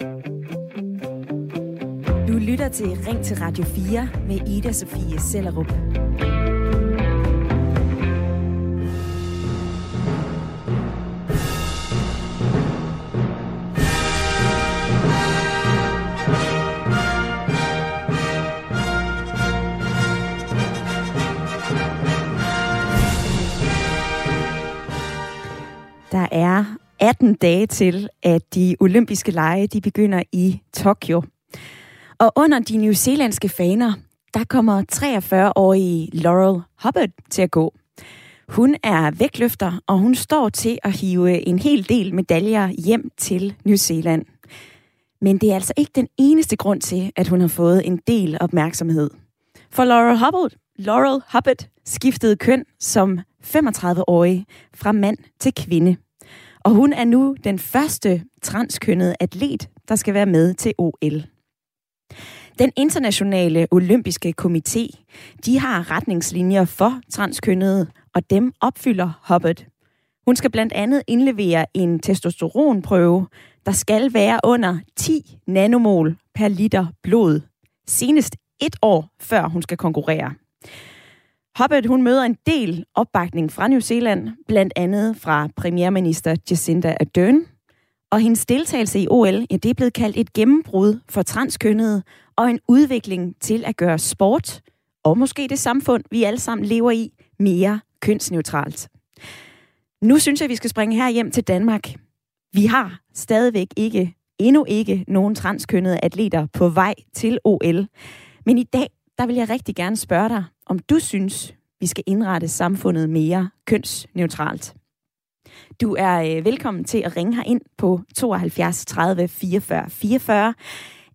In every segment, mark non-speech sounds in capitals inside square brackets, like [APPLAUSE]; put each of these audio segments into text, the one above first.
Du lytter til Ring til Radio 4 med Ida Sofie Sellerup. 18 dage til, at de olympiske lege de begynder i Tokyo. Og under de new zealandske faner, der kommer 43-årige Laurel Hubbard til at gå. Hun er vægtløfter, og hun står til at hive en hel del medaljer hjem til New Zealand. Men det er altså ikke den eneste grund til, at hun har fået en del opmærksomhed. For Laurel Hubbard, Laurel Hubbard skiftede køn som 35-årig fra mand til kvinde. Og hun er nu den første transkønnede atlet, der skal være med til OL. Den internationale olympiske komité, de har retningslinjer for transkønnede, og dem opfylder Hobbit. Hun skal blandt andet indlevere en testosteronprøve, der skal være under 10 nanomol per liter blod, senest et år før hun skal konkurrere. Hobbit hun møder en del opbakning fra New Zealand, blandt andet fra premierminister Jacinda Ardern. Og hendes deltagelse i OL, ja, det er blevet kaldt et gennembrud for transkønnede og en udvikling til at gøre sport, og måske det samfund, vi alle sammen lever i, mere kønsneutralt. Nu synes jeg, vi skal springe her hjem til Danmark. Vi har stadigvæk ikke, endnu ikke, nogen transkønnede atleter på vej til OL. Men i dag, der vil jeg rigtig gerne spørge dig, om du synes, vi skal indrette samfundet mere kønsneutralt. Du er øh, velkommen til at ringe her ind på 72 30 44 44,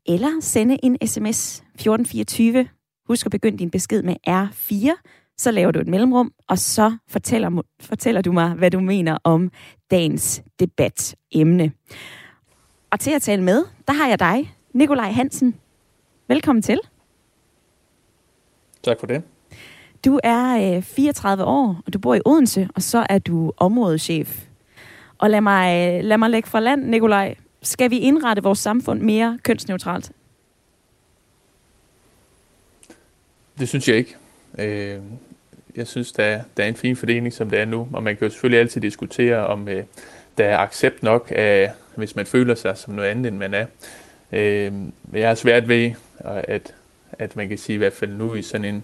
eller sende en sms 1424. Husk at begynde din besked med R4, så laver du et mellemrum, og så fortæller, fortæller du mig, hvad du mener om dagens debatemne. Og til at tale med, der har jeg dig, Nikolaj Hansen. Velkommen til. Tak for det. Du er øh, 34 år, og du bor i Odense, og så er du områdeschef. Og lad mig, lad mig lægge fra land, Nikolaj. Skal vi indrette vores samfund mere kønsneutralt? Det synes jeg ikke. Øh, jeg synes, der er, der er en fin fordeling, som det er nu, og man kan jo selvfølgelig altid diskutere, om øh, der er accept nok af, hvis man føler sig som noget andet, end man er. Øh, jeg har svært ved, at, at man kan sige, i hvert fald nu i sådan en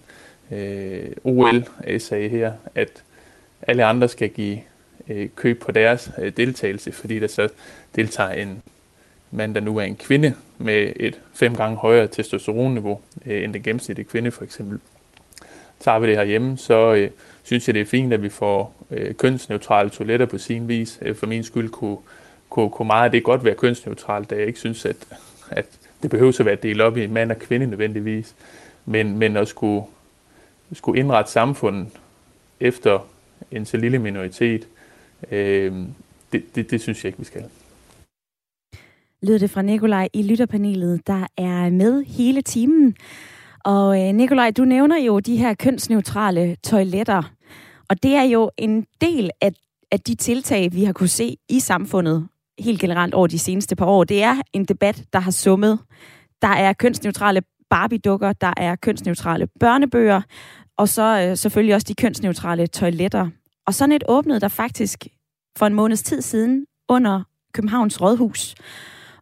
øh, OL-sag her, at alle andre skal give øh, køb på deres øh, deltagelse, fordi der så deltager en mand, der nu er en kvinde med et fem gange højere testosteronniveau øh, end den gennemsnitlige kvinde for eksempel. Tager vi det herhjemme, så øh, synes jeg, det er fint, at vi får øh, kønsneutrale toiletter på sin vis. Øh, for min skyld kunne, kunne, kunne meget af det godt være kønsneutralt, da jeg ikke synes, at, at det behøver at være delt op i mand og kvinde nødvendigvis. Men, men at skulle skulle indrette samfundet efter en så lille minoritet, øh, det, det, det synes jeg ikke, vi skal. Lyder det fra Nikolaj i lytterpanelet, der er med hele timen. Og øh, Nikolaj, du nævner jo de her kønsneutrale toiletter. Og det er jo en del af, af de tiltag, vi har kunne se i samfundet helt generelt over de seneste par år. Det er en debat, der har summet. Der er kønsneutrale Barbie-dukker, der er kønsneutrale børnebøger, og så øh, selvfølgelig også de kønsneutrale toiletter. Og sådan et åbnede der faktisk for en måneds tid siden under Københavns Rådhus.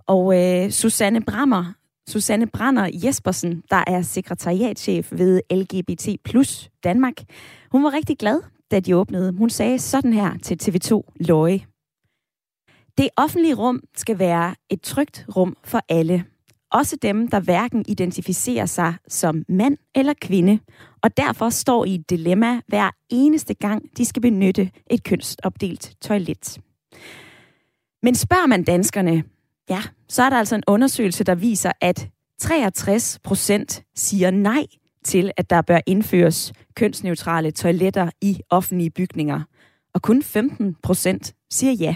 Og øh, Susanne Brammer, Susanne Brander Jespersen, der er sekretariatchef ved LGBT Plus Danmark, hun var rigtig glad, da de åbnede. Hun sagde sådan her til TV2 Løje. Det offentlige rum skal være et trygt rum for alle. Også dem, der hverken identificerer sig som mand eller kvinde, og derfor står i et dilemma hver eneste gang, de skal benytte et kønsopdelt toilet. Men spørger man danskerne, ja, så er der altså en undersøgelse, der viser, at 63 procent siger nej til, at der bør indføres kønsneutrale toiletter i offentlige bygninger. Og kun 15 procent siger ja.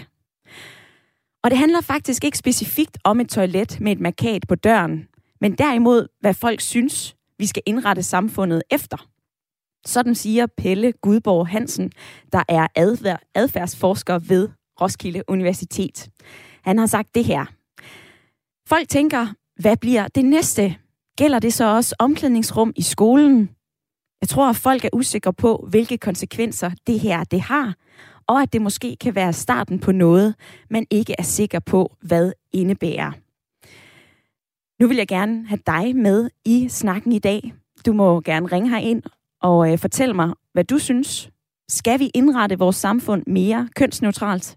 Og det handler faktisk ikke specifikt om et toilet med et markat på døren, men derimod, hvad folk synes, vi skal indrette samfundet efter. Sådan siger Pelle Gudborg Hansen, der er adfærdsforsker ved Roskilde Universitet. Han har sagt det her. Folk tænker, hvad bliver det næste? Gælder det så også omklædningsrum i skolen? Jeg tror, at folk er usikre på, hvilke konsekvenser det her det har, og at det måske kan være starten på noget, man ikke er sikker på, hvad indebærer. Nu vil jeg gerne have dig med i snakken i dag. Du må gerne ringe her ind og øh, fortælle mig, hvad du synes. Skal vi indrette vores samfund mere kønsneutralt?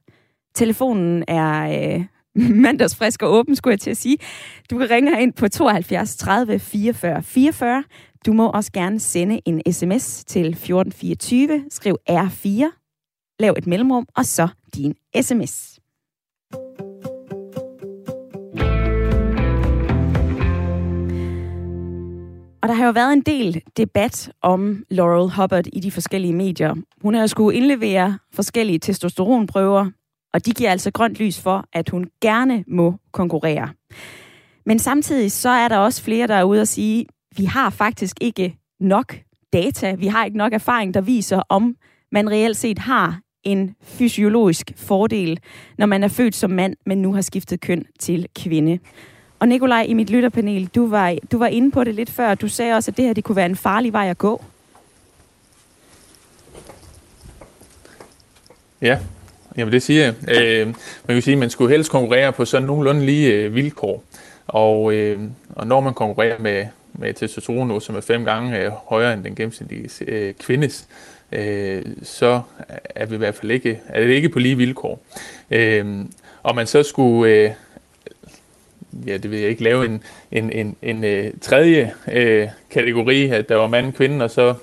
Telefonen er øh, [LAUGHS] mandagsfrisk og åben, skulle jeg til at sige. Du kan ringe ind på 72 30 44 44. Du må også gerne sende en sms til 1424. Skriv R4. Lav et mellemrum, og så din sms. Og der har jo været en del debat om Laurel Hubbard i de forskellige medier. Hun har skulle indlevere forskellige testosteronprøver, og de giver altså grønt lys for, at hun gerne må konkurrere. Men samtidig så er der også flere, der er ude og sige, vi har faktisk ikke nok data, vi har ikke nok erfaring, der viser, om man reelt set har en fysiologisk fordel, når man er født som mand, men nu har skiftet køn til kvinde. Og Nikolaj, i mit lytterpanel, du var, du var inde på det lidt før. Du sagde også, at det her det kunne være en farlig vej at gå. Ja, jamen det siger jeg. Øh, man kan sige, at man skulle helst konkurrere på sådan nogenlunde lige øh, vilkår. Og, øh, og når man konkurrerer med, med testosteron som er fem gange øh, højere end den gennemsnitlige øh, kvindes, øh, øh, så er vi i hvert fald ikke, er det ikke på lige vilkår. Øh, og man så skulle øh, ja, det vil jeg ikke lave en, en, en, en øh, tredje øh, kategori, at der var mand og kvinde, og så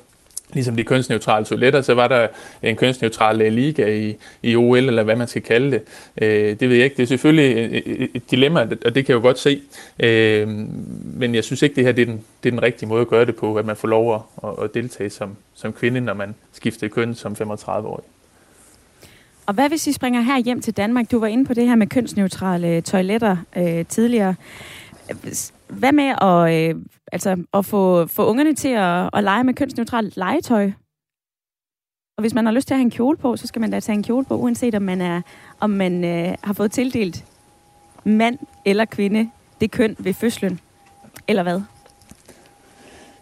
ligesom de kønsneutrale toiletter, så var der en kønsneutral øh, liga i, i OL, eller hvad man skal kalde det. Øh, det ved jeg ikke. Det er selvfølgelig et, et dilemma, og det kan jeg jo godt se. Øh, men jeg synes ikke, det her det er, den, det er den rigtige måde at gøre det på, at man får lov at, at deltage som, som kvinde, når man skifter køn som 35-årig. Og hvad hvis I springer her hjem til Danmark? Du var inde på det her med kønsneutrale toiletter øh, tidligere. Hvad med at, øh, altså, at få, få ungerne til at, at lege med kønsneutralt legetøj? Og hvis man har lyst til at have en kjole på, så skal man da tage en kjole på, uanset om man, er, om man øh, har fået tildelt mand eller kvinde det køn ved fødslen. Eller hvad?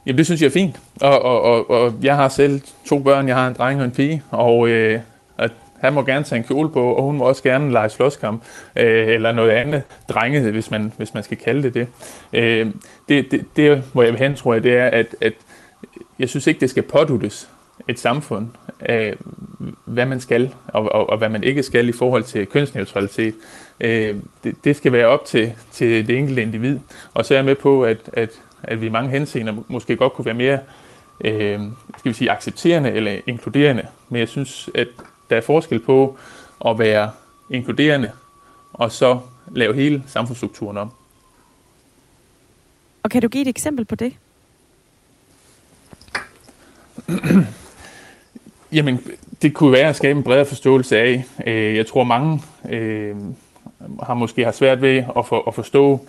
Jamen, det synes jeg er fint. Og, og, og, og jeg har selv to børn. Jeg har en dreng og en pige. Og øh, han må gerne tage en kjole på, og hun må også gerne lege slåskamp, øh, eller noget andet drenge, hvis man, hvis man skal kalde det det. Øh, det, det. Det, hvor jeg vil hen, tror jeg, det er, at, at jeg synes ikke, det skal påduttes et samfund af, hvad man skal, og, og, og hvad man ikke skal i forhold til kønsneutralitet. Øh, det, det skal være op til, til det enkelte individ. Og så er jeg med på, at, at, at vi i mange henseender måske godt kunne være mere øh, skal vi sige, accepterende eller inkluderende. Men jeg synes, at der er forskel på at være inkluderende og så lave hele samfundsstrukturen om. Og kan du give et eksempel på det? [CLEARS THROAT] Jamen, det kunne være at skabe en bredere forståelse af. Øh, jeg tror, mange øh, har måske har svært ved at, for, at forstå,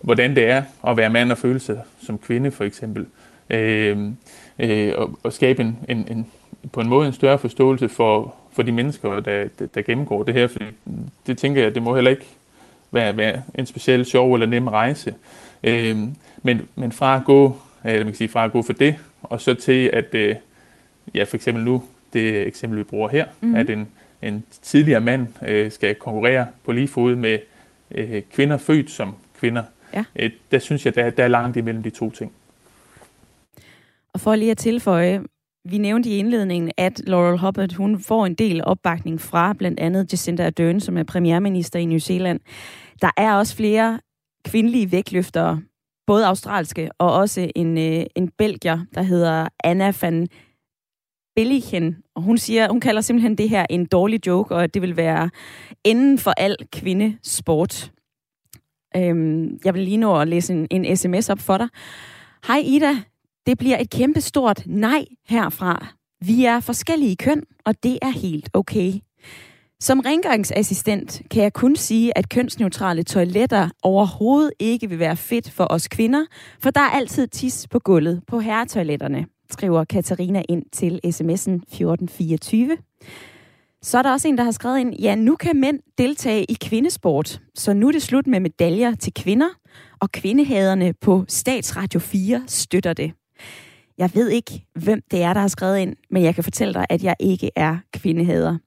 hvordan det er at være mand og føle sig som kvinde, for eksempel. Øh, øh, og, og skabe en, en, en, på en måde en større forståelse for, for de mennesker, der, der, der gennemgår det her. Fordi det tænker jeg, det må heller ikke være, være en speciel sjov eller nem rejse. Øh, men, men fra at gå, eller man kan sige, fra at gå for det, og så til at, øh, ja, for eksempel nu, det eksempel, vi bruger her, mm. at en, en tidligere mand øh, skal konkurrere på lige fod med øh, kvinder født som kvinder. Ja. Øh, der synes jeg, der, der er langt imellem de to ting. Og for lige at tilføje, vi nævnte i indledningen, at Laurel Hubbard hun får en del opbakning fra blandt andet Jacinda Ardern, som er premierminister i New Zealand. Der er også flere kvindelige vægtløftere, både australske og også en, øh, en belgier, der hedder Anna van Billigen. Og hun siger, hun kalder simpelthen det her en dårlig joke, og at det vil være enden for al kvindesport. Øhm, jeg vil lige nå at læse en, en sms op for dig. Hej Ida, det bliver et kæmpestort nej herfra. Vi er forskellige køn, og det er helt okay. Som rengøringsassistent kan jeg kun sige, at kønsneutrale toiletter overhovedet ikke vil være fedt for os kvinder, for der er altid tis på gulvet på herretoiletterne, skriver Katarina ind til sms'en 1424. Så er der også en, der har skrevet ind, ja, nu kan mænd deltage i kvindesport, så nu er det slut med medaljer til kvinder, og kvindehaderne på Statsradio 4 støtter det. Jeg ved ikke, hvem det er, der har skrevet ind, men jeg kan fortælle dig, at jeg ikke er kvindehader.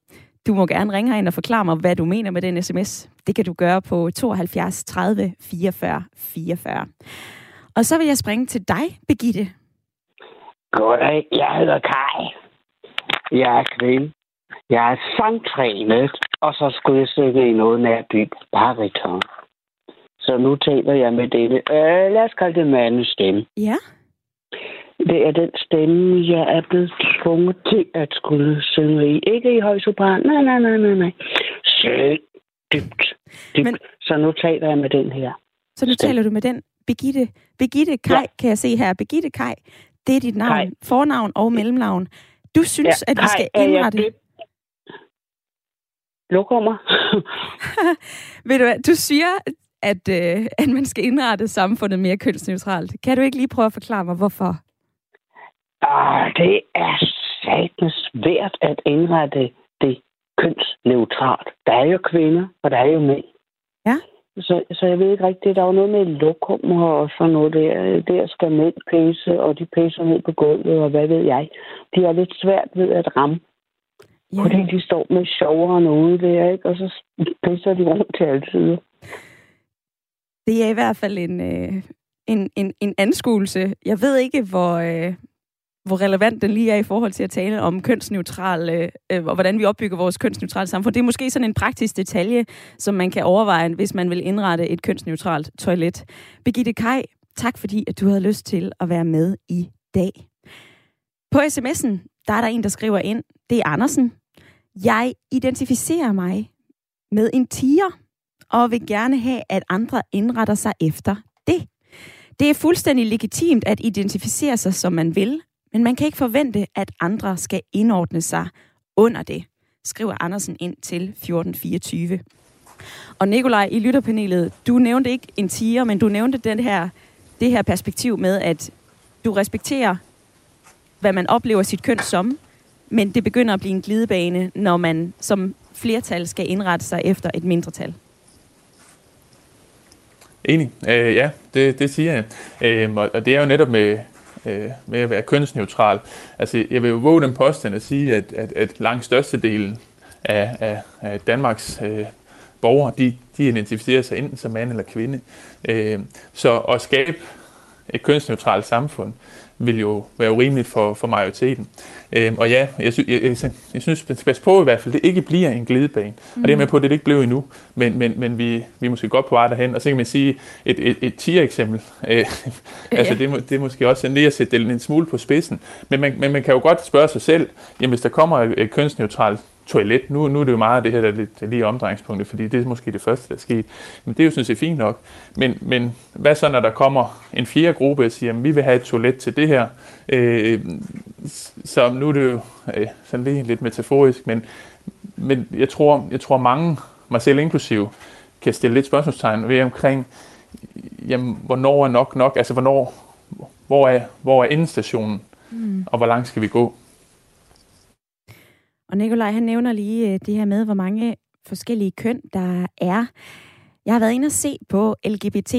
Du må gerne ringe ind og forklare mig, hvad du mener med den sms. Det kan du gøre på 72 30 44 44. Og så vil jeg springe til dig, Begitte. Goddag, jeg hedder Kai. Jeg er kvinde. Jeg er sangtrænet, og så skulle jeg synge i noget nær by bariton. Så nu taler jeg med denne, øh, lad os kalde det mandens stemme. Ja. Det er den stemme, jeg er blevet tvunget til at skulle synge i. Ikke i høj sopran, nej, nej, nej, nej, nej. Søg dybt, dybt. Men... Så nu taler jeg med den her. Så nu taler du med den Begitte. Begitte Kai, ja. kan jeg se her. Begitte Kai, det er dit navn, Kai. fornavn og mellemnavn. Du synes, ja, at vi skal indrette... Er Lokummer. [LAUGHS] Ved du hvad, du siger, at, øh, [LAUGHS] at man skal indrette samfundet mere kønsneutralt. Kan du ikke lige prøve at forklare mig, hvorfor? Ah, det er satans svært at indrette det kønsneutralt. Der er jo kvinder, og der er jo mænd. Ja. Så, så jeg ved ikke rigtigt, der er jo noget med lokum og sådan noget der. Der skal mænd pæse, og de pæser ned på gulvet, og hvad ved jeg. De er lidt svært ved at ramme. Ja. Fordi de står med sjovere ude der, ikke? Og så pisser de rundt til altid. Det er i hvert fald en, øh, en, en, en anskuelse. Jeg ved ikke, hvor, øh, hvor relevant den lige er i forhold til at tale om kønsneutral, øh, øh, og hvordan vi opbygger vores kønsneutrale samfund. Det er måske sådan en praktisk detalje, som man kan overveje, hvis man vil indrette et kønsneutralt toilet. Birgitte Kaj, tak fordi at du havde lyst til at være med i dag. På sms'en, der er der en, der skriver ind, det er Andersen. Jeg identificerer mig med en tiger, og vil gerne have, at andre indretter sig efter det. Det er fuldstændig legitimt at identificere sig, som man vil, men man kan ikke forvente, at andre skal indordne sig under det, skriver Andersen ind til 1424. Og Nikolaj, i lytterpanelet, du nævnte ikke en tiger, men du nævnte den her, det her perspektiv med, at du respekterer, hvad man oplever sit køn som, men det begynder at blive en glidebane, når man som flertal skal indrette sig efter et mindretal. Enig. Øh, ja, det, det siger jeg. Øh, og det er jo netop med, øh, med at være kønsneutral. Altså, jeg vil jo våge den påstand at sige, at, at, at langt størstedelen af, af, af Danmarks øh, borgere, de, de identificerer sig enten som mand eller kvinde. Øh, så at skabe et kønsneutralt samfund, vil jo være urimeligt for, for majoriteten. Øhm, og ja, jeg, sy- jeg, jeg, jeg synes, passe på i hvert fald, det ikke bliver en glidebane. Mm. Og det er med på, at det ikke blev endnu, men, men, men vi, vi er måske godt på vej derhen. Og så kan man sige, et, et, et tier-eksempel, øh, altså det, det er måske også lige at sætte det en smule på spidsen. Men man, men man kan jo godt spørge sig selv, jamen hvis der kommer et, kønsneutralt toilet. Nu, nu er det jo meget det her, der er, lidt, lige omdrejningspunktet, fordi det er måske det første, der er sket. Men det er jo sådan set fint nok. Men, men hvad så, når der kommer en fjerde gruppe og siger, at vi vil have et toilet til det her? Øh, så nu er det jo øh, sådan lige lidt metaforisk, men, men jeg, tror, jeg tror mange, mig selv inklusive, kan stille lidt spørgsmålstegn ved omkring, jamen, hvornår er nok nok? Altså, hvornår, hvor er, hvor er endestationen, mm. og hvor langt skal vi gå? Og Nikolaj, han nævner lige øh, det her med, hvor mange forskellige køn der er. Jeg har været inde og se på LGBT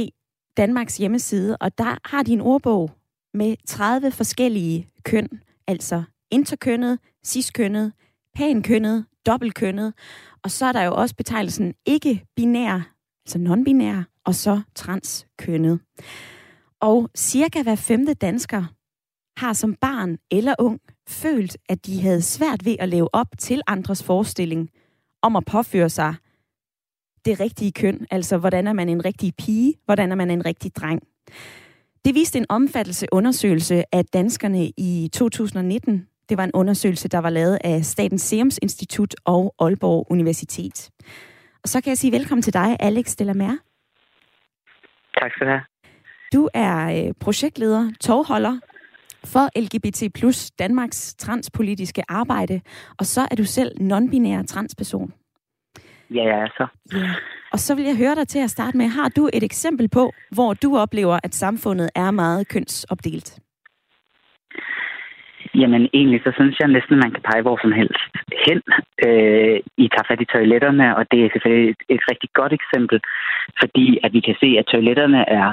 Danmarks hjemmeside, og der har de en ordbog med 30 forskellige køn, altså interkønnet, ciskønnet, pankønnet, dobbeltkønnet, og så er der jo også betegnelsen ikke-binær, altså non-binær, og så transkønnet. Og cirka hver femte dansker har som barn eller ung følt, at de havde svært ved at leve op til andres forestilling om at påføre sig det rigtige køn, altså hvordan er man en rigtig pige, hvordan er man en rigtig dreng. Det viste en omfattelse undersøgelse af danskerne i 2019. Det var en undersøgelse, der var lavet af Statens Serum Institut og Aalborg Universitet. Og så kan jeg sige velkommen til dig, Alex Delamer. Tak skal du have. Du er øh, projektleder, tovholder for LGBT plus Danmarks transpolitiske arbejde, og så er du selv non-binær transperson. Ja, ja, så. Ja. Og så vil jeg høre dig til at starte med, har du et eksempel på, hvor du oplever, at samfundet er meget kønsopdelt? Jamen egentlig, så synes jeg næsten, man kan pege hvor som helst hen. Øh, I tager fat i toiletterne, og det er selvfølgelig et, et rigtig godt eksempel, fordi at vi kan se, at toiletterne er,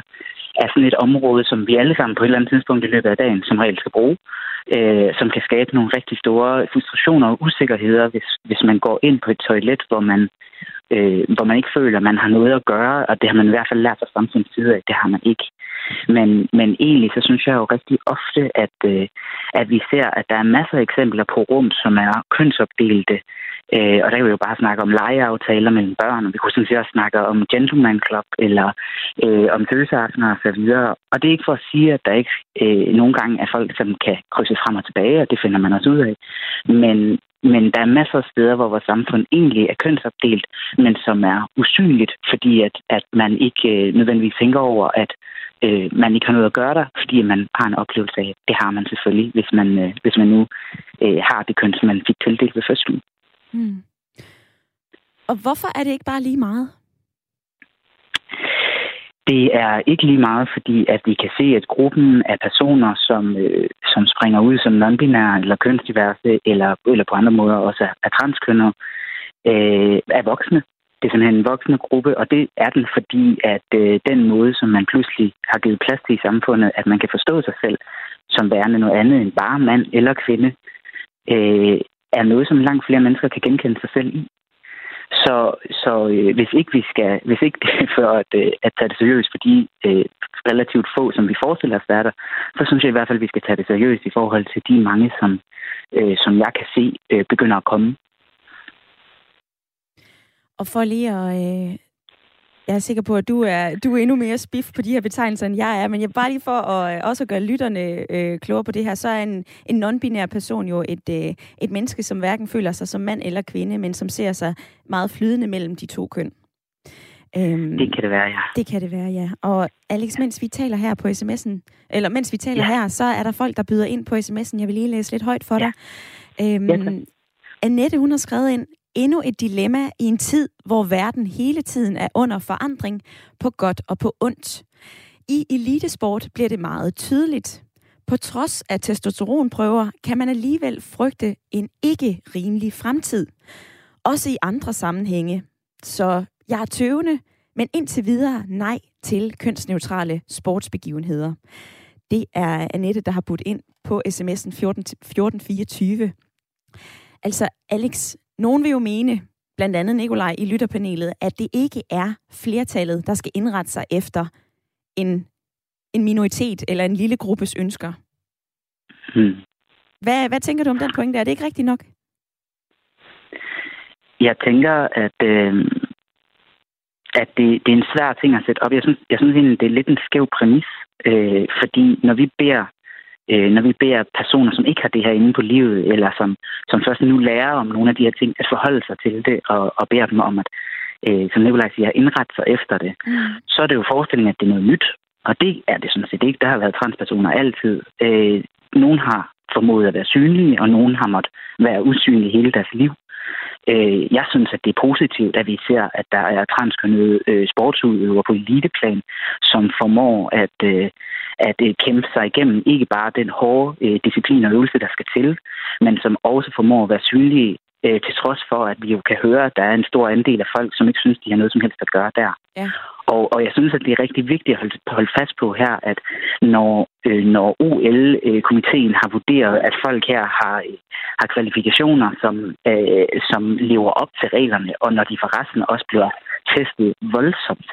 er sådan et område, som vi alle sammen på et eller andet tidspunkt i løbet af dagen som regel skal bruge, øh, som kan skabe nogle rigtig store frustrationer og usikkerheder, hvis, hvis man går ind på et toilet, hvor man, øh, hvor man ikke føler, at man har noget at gøre, og det har man i hvert fald lært fra samfundets side af, det har man ikke. Men, men egentlig så synes jeg jo rigtig ofte, at, øh, at vi ser, at der er masser af eksempler på rum, som er kønsopdelte. Øh, og der kan vi jo bare snakke om legeaftaler mellem børn, og vi kunne sådan set også snakke om gentleman club, eller øh, om tøseaftener og så videre. Og det er ikke for at sige, at der ikke øh, nogle gange er folk, som kan krydses frem og tilbage, og det finder man også ud af. Men, men der er masser af steder, hvor vores samfund egentlig er kønsopdelt, men som er usynligt, fordi at, at man ikke øh, nødvendigvis tænker over, at øh, man ikke har noget at gøre der, fordi man har en oplevelse af, det har man selvfølgelig, hvis man, øh, hvis man nu øh, har det køn, som man fik tildelt ved fødslen. Mm. Og hvorfor er det ikke bare lige meget? Det er ikke lige meget, fordi at vi kan se, at gruppen af personer, som, øh, som springer ud som non-binære eller kønsdiverse, eller, eller på andre måder også er, er transkønner, øh, er voksne. Det er simpelthen en voksende gruppe, og det er den, fordi at øh, den måde, som man pludselig har givet plads til i samfundet, at man kan forstå sig selv som værende noget andet end bare mand eller kvinde, øh, er noget, som langt flere mennesker kan genkende sig selv i. Så, så øh, hvis ikke vi skal, hvis ikke det er for at, øh, at tage det seriøst for de øh, relativt få, som vi forestiller os der, så synes jeg i hvert fald, at vi skal tage det seriøst i forhold til de mange, som, øh, som jeg kan se øh, begynder at komme. Og for lige at... Øh, jeg er sikker på, at du er, du er endnu mere spiff på de her betegnelser, end jeg er, men jeg bare lige for at øh, også gøre lytterne øh, klogere på det her, så er en, en non-binær person jo et, øh, et menneske, som hverken føler sig som mand eller kvinde, men som ser sig meget flydende mellem de to køn. Øhm, det kan det være, ja. Det kan det være, ja. Og Alex, mens vi taler her på sms'en, eller mens vi taler ja. her, så er der folk, der byder ind på sms'en. Jeg vil lige læse lidt højt for ja. dig. Øhm, ja, Annette, hun har skrevet ind, endnu et dilemma i en tid, hvor verden hele tiden er under forandring på godt og på ondt. I elitesport bliver det meget tydeligt. På trods af testosteronprøver kan man alligevel frygte en ikke rimelig fremtid. Også i andre sammenhænge. Så jeg er tøvende, men indtil videre nej til kønsneutrale sportsbegivenheder. Det er Annette, der har budt ind på sms'en 1424. Altså, Alex, nogen vil jo mene, blandt andet Nikolaj i lytterpanelet, at det ikke er flertallet, der skal indrette sig efter en, en minoritet eller en lille gruppes ønsker. Hmm. Hvad, hvad tænker du om den pointe? Er det ikke rigtigt nok? Jeg tænker, at, øh, at det, det er en svær ting at sætte op. Jeg synes, jeg synes egentlig, det er lidt en skæv præmis, øh, fordi når vi beder øh, når vi beder personer, som ikke har det her inde på livet, eller som, som først nu lærer om nogle af de her ting, at forholde sig til det, og, og beder dem om at, øh, som Nikolaj siger, indrette sig efter det, mm. så er det jo forestillingen, at det er noget nyt. Og det er det sådan set ikke. Der har været transpersoner altid. Øh, nogen har formået at være synlige, og nogen har måttet være usynlige hele deres liv. Øh, jeg synes, at det er positivt, at vi ser, at der er transkønnede øh, sportsudøvere på eliteplan, som formår at, øh, at øh, kæmpe sig igennem ikke bare den hårde øh, disciplin og øvelse, der skal til, men som også formår at være synlige øh, til trods for, at vi jo kan høre, at der er en stor andel af folk, som ikke synes, de har noget som helst at gøre der. Ja. Og, og jeg synes, at det er rigtig vigtigt at holde, holde fast på her, at når, øh, når OL-komiteen har vurderet, at folk her har, har kvalifikationer, som, øh, som lever op til reglerne, og når de forresten også bliver testet voldsomt,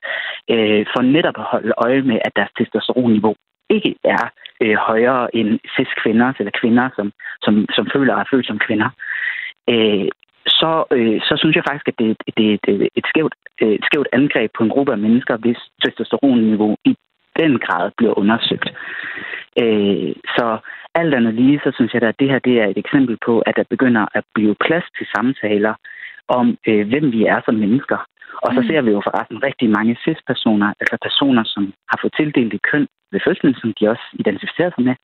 øh, for netop at holde øje med, at deres testosteronniveau ikke er øh, højere end cis-kvinder eller kvinder, som, som, som føler at er følt som kvinder, øh, så, øh, så synes jeg faktisk, at det, det er et, øh, et, skævt, øh, et skævt angreb på en gruppe af mennesker, hvis testosteronniveau i den grad bliver undersøgt. Øh, så alt andet lige, så synes jeg, at det her det er et eksempel på, at der begynder at blive plads til samtaler om, øh, hvem vi er som mennesker, og så mm. ser vi jo forresten rigtig mange cis-personer, altså personer, som har fået tildelt et køn ved fødslen, som de også identificerer sig med,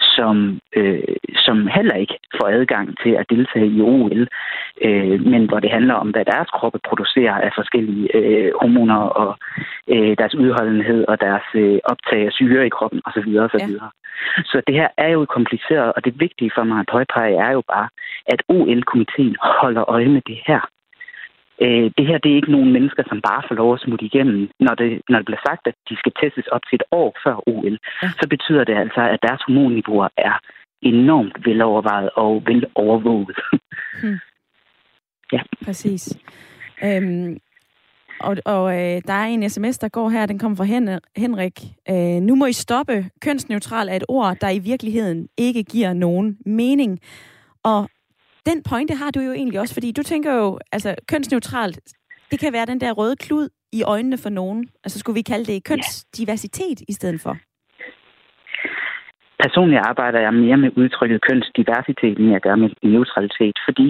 som, øh, som heller ikke får adgang til at deltage i OL, øh, men hvor det handler om, hvad deres kroppe producerer af forskellige øh, hormoner og øh, deres udholdenhed og deres øh, optag af syre i kroppen osv. osv. Ja. Så det her er jo kompliceret, og det vigtige for mig at påpege er jo bare, at OL-komiteen holder øje med det her. Øh, det her det er ikke nogen mennesker, som bare får lov at smutte igennem. Når det, når det bliver sagt, at de skal testes op til et år før OL, ja. så betyder det altså, at deres hormonniveauer er enormt velovervejet og velovervåget. Hmm. ja. Præcis. Øhm, og, og øh, der er en sms, der går her, den kommer fra Hen- Henrik. Øh, nu må I stoppe. Kønsneutral er et ord, der i virkeligheden ikke giver nogen mening. Og den pointe har du jo egentlig også, fordi du tænker jo, altså kønsneutralt, det kan være den der røde klud i øjnene for nogen. Altså skulle vi kalde det kønsdiversitet i stedet for? Personligt arbejder jeg mere med udtrykket kønsdiversitet, end jeg gør med neutralitet, fordi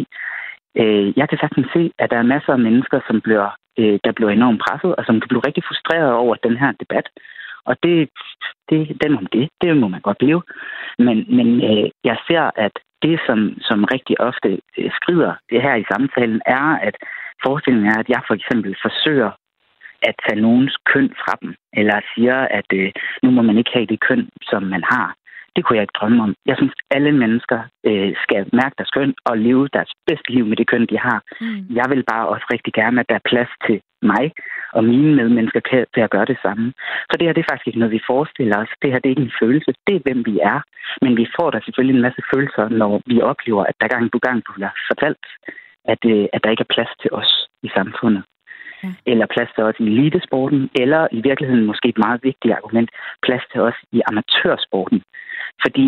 øh, jeg kan sagtens se, at der er masser af mennesker, som bliver, øh, der bliver enormt presset, og som kan blive rigtig frustreret over den her debat. Og det, det, den om det, det må man godt blive. Men, men øh, jeg ser, at det, som, som rigtig ofte øh, skrider det her i samtalen, er, at forestillingen er, at jeg for eksempel forsøger at tage nogens køn fra dem, eller siger, at øh, nu må man ikke have det køn, som man har. Det kunne jeg ikke drømme om. Jeg synes, alle mennesker øh, skal mærke deres køn og leve deres bedste liv med det køn, de har. Mm. Jeg vil bare også rigtig gerne, at der er plads til mig og mine medmennesker til at gøre det samme. Så det her det er faktisk ikke noget, vi forestiller os. Det her det er ikke en følelse. Det er, hvem vi er. Men vi får da selvfølgelig en masse følelser, når vi oplever, at der gang på gang bliver fortalt, at, øh, at der ikke er plads til os i samfundet. Ja. Eller plads til os i elitesporten, eller i virkeligheden måske et meget vigtigt argument, plads til os i amatørsporten. Fordi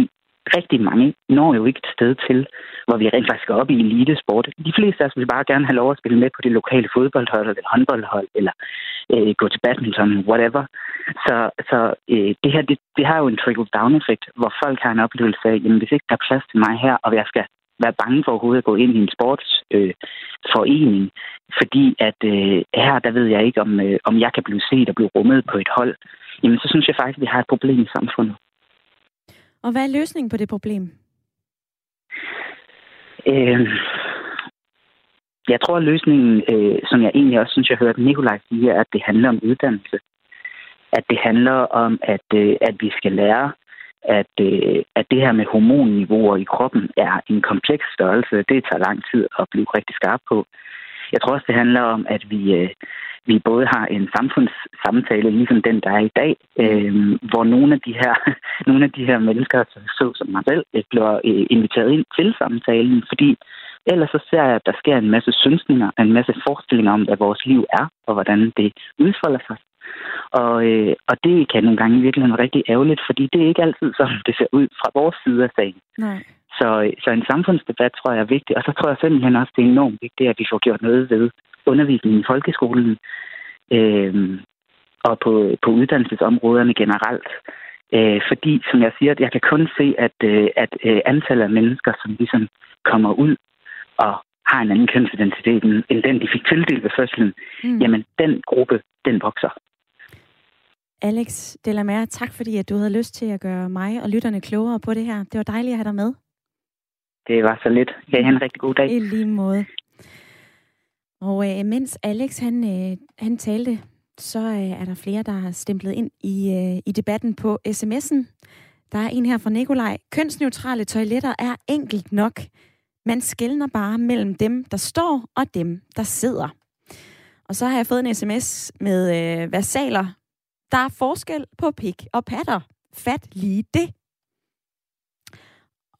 rigtig mange når jo ikke et sted til, hvor vi rent faktisk er oppe i elitesport. De fleste af os vil bare gerne have lov at spille med på det lokale fodboldhold, eller håndboldhold, eller øh, gå til badminton, whatever. Så, så øh, det her, det, det har jo en trickle-down-effekt, hvor folk har en oplevelse af, jamen hvis ikke der er plads til mig her, og jeg skal være bange for overhovedet at gå ind i en sportsforening, øh, fordi at øh, her, der ved jeg ikke, om, øh, om jeg kan blive set og blive rummet på et hold, jamen så synes jeg faktisk, at vi har et problem i samfundet. Og hvad er løsningen på det problem? Øh, jeg tror, at løsningen, øh, som jeg egentlig også synes, jeg hørte Nikolaj sige, er, at det handler om uddannelse. At det handler om, at, øh, at vi skal lære, at, øh, at det her med hormonniveauer i kroppen er en kompleks størrelse. Det tager lang tid at blive rigtig skarp på. Jeg tror også, det handler om, at vi, øh, vi både har en samfundssamtale, ligesom den, der er i dag, øh, hvor nogle af de her, [LAUGHS] nogle af de her mennesker, så som mig selv, øh, bliver øh, inviteret ind til samtalen, fordi ellers så ser jeg, at der sker en masse synsninger, en masse forestillinger om, hvad vores liv er, og hvordan det udfolder sig. Og, øh, og det kan nogle gange i virkeligheden være rigtig ærgerligt, fordi det er ikke altid, som det ser ud fra vores side af sagen. Nej. Så, så en samfundsdebat tror jeg er vigtig, og så tror jeg simpelthen også, det er enormt vigtigt, at vi får gjort noget ved undervisningen i folkeskolen øh, og på, på uddannelsesområderne generelt. Øh, fordi, som jeg siger, at jeg kan kun se, at, øh, at øh, antallet af mennesker, som ligesom kommer ud og har en anden kønsidentitet end den, de fik tildelt ved fødslen, mm. jamen den gruppe, den vokser. Alex Delamer, tak fordi at du havde lyst til at gøre mig og lytterne klogere på det her. Det var dejligt at have dig med. Det var så lidt. Have en rigtig god dag. I lige måde. Og øh, mens Alex han, øh, han talte, så øh, er der flere, der har stemplet ind i, øh, i debatten på sms'en. Der er en her fra Nikolaj. Kønsneutrale toiletter er enkelt nok. Man skældner bare mellem dem, der står, og dem, der sidder. Og så har jeg fået en sms med øh, versaler. Der er forskel på pik og patter. Fat lige det.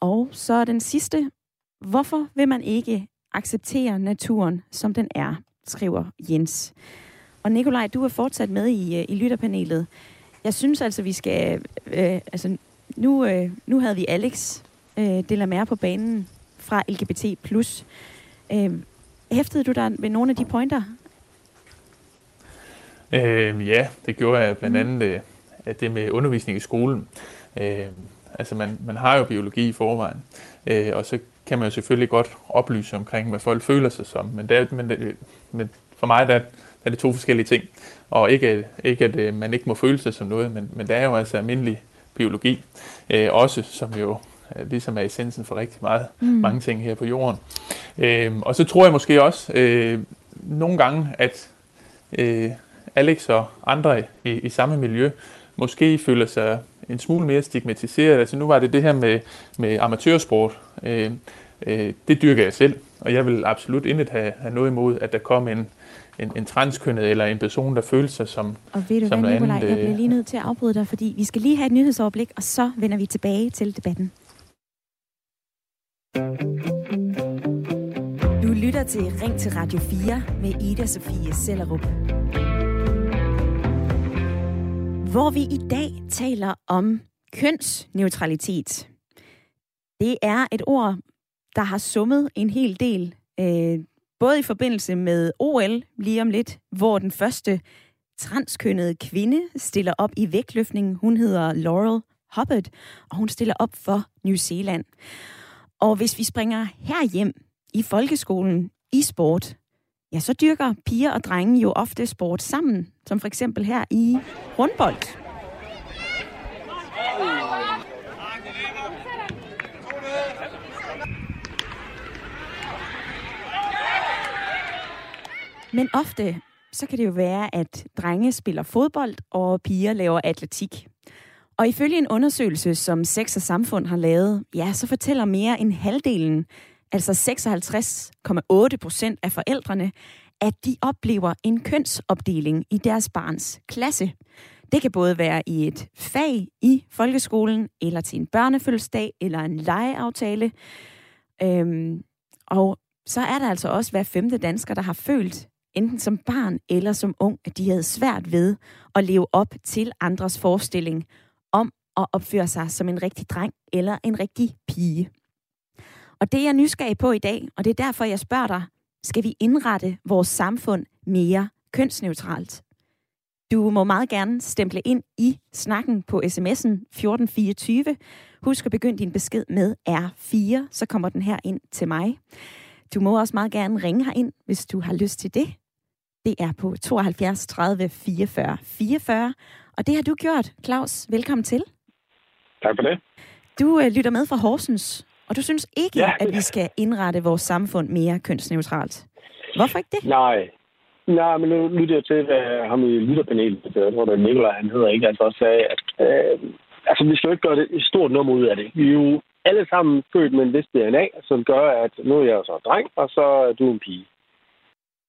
Og så den sidste. Hvorfor vil man ikke acceptere naturen, som den er, skriver Jens. Og Nikolaj, du er fortsat med i, øh, i lytterpanelet. Jeg synes altså, vi skal... Øh, altså, nu, øh, nu havde vi Alex øh, Delamere på banen fra LGBT+. Øh, hæftede du dig ved nogle af de pointer? Øh, ja, det gjorde jeg blandt andet øh, det med undervisning i skolen. Øh, altså man, man har jo biologi i forvejen, øh, og så kan man jo selvfølgelig godt oplyse omkring, hvad folk føler sig som. Men, der, men, men for mig, der, er det to forskellige ting. Og ikke, ikke at øh, man ikke må føle sig som noget, men, men der er jo altså almindelig biologi, øh, også som jo øh, ligesom er essensen for rigtig meget, mm. mange ting her på jorden. Øh, og så tror jeg måske også øh, nogle gange, at øh, Alex og andre i, i samme miljø måske føler sig en smule mere stigmatiseret. Altså nu var det det her med, med amatørsport. Øh, øh, det dyrker jeg selv, og jeg vil absolut intet have, have noget imod, at der kom en, en, en transkønnet eller en person, der føler sig som Og ved du som hvad, Nicolaj, andet, jeg bliver øh, lige nødt til at afbryde dig, fordi vi skal lige have et nyhedsoverblik, og så vender vi tilbage til debatten. Du lytter til Ring til Radio 4 med Ida Sofie Sellerup. Hvor vi i dag taler om kønsneutralitet. Det er et ord, der har summet en hel del, øh, både i forbindelse med OL lige om lidt, hvor den første transkønnede kvinde stiller op i vægtløftning. Hun hedder Laurel Hubbard, og hun stiller op for New Zealand. Og hvis vi springer her hjem i folkeskolen i sport, ja, så dyrker piger og drenge jo ofte sport sammen, som for eksempel her i rundbold. Men ofte, så kan det jo være, at drenge spiller fodbold, og piger laver atletik. Og ifølge en undersøgelse, som Sex og Samfund har lavet, ja, så fortæller mere end halvdelen, altså 56,8 procent af forældrene, at de oplever en kønsopdeling i deres barns klasse. Det kan både være i et fag i folkeskolen, eller til en børnefødselsdag, eller en legeaftale. Øhm, og så er der altså også hver femte dansker, der har følt, enten som barn eller som ung, at de havde svært ved at leve op til andres forestilling om at opføre sig som en rigtig dreng eller en rigtig pige. Og det er jeg nysgerrig på i dag, og det er derfor, jeg spørger dig, skal vi indrette vores samfund mere kønsneutralt? Du må meget gerne stemple ind i snakken på sms'en 1424. Husk at begynde din besked med R4, så kommer den her ind til mig. Du må også meget gerne ringe herind, hvis du har lyst til det. Det er på 72 30 44 44. Og det har du gjort, Claus. Velkommen til. Tak for det. Du øh, lytter med fra Horsens, og du synes ikke, Ja. at vi skal indrette vores samfund mere kønsneutralt. Hvorfor ikke det? Nej. Nej, men nu lytter jeg til, hvad ham i lytterpanelet, jeg tror, det er Nikolaj, han hedder ikke, altså også sagde, at øh, altså, vi skal jo ikke gøre det et stort nummer ud af det. Vi er jo alle sammen født med en vis DNA, som gør, at nu er jeg jo så en dreng, og så er du en pige.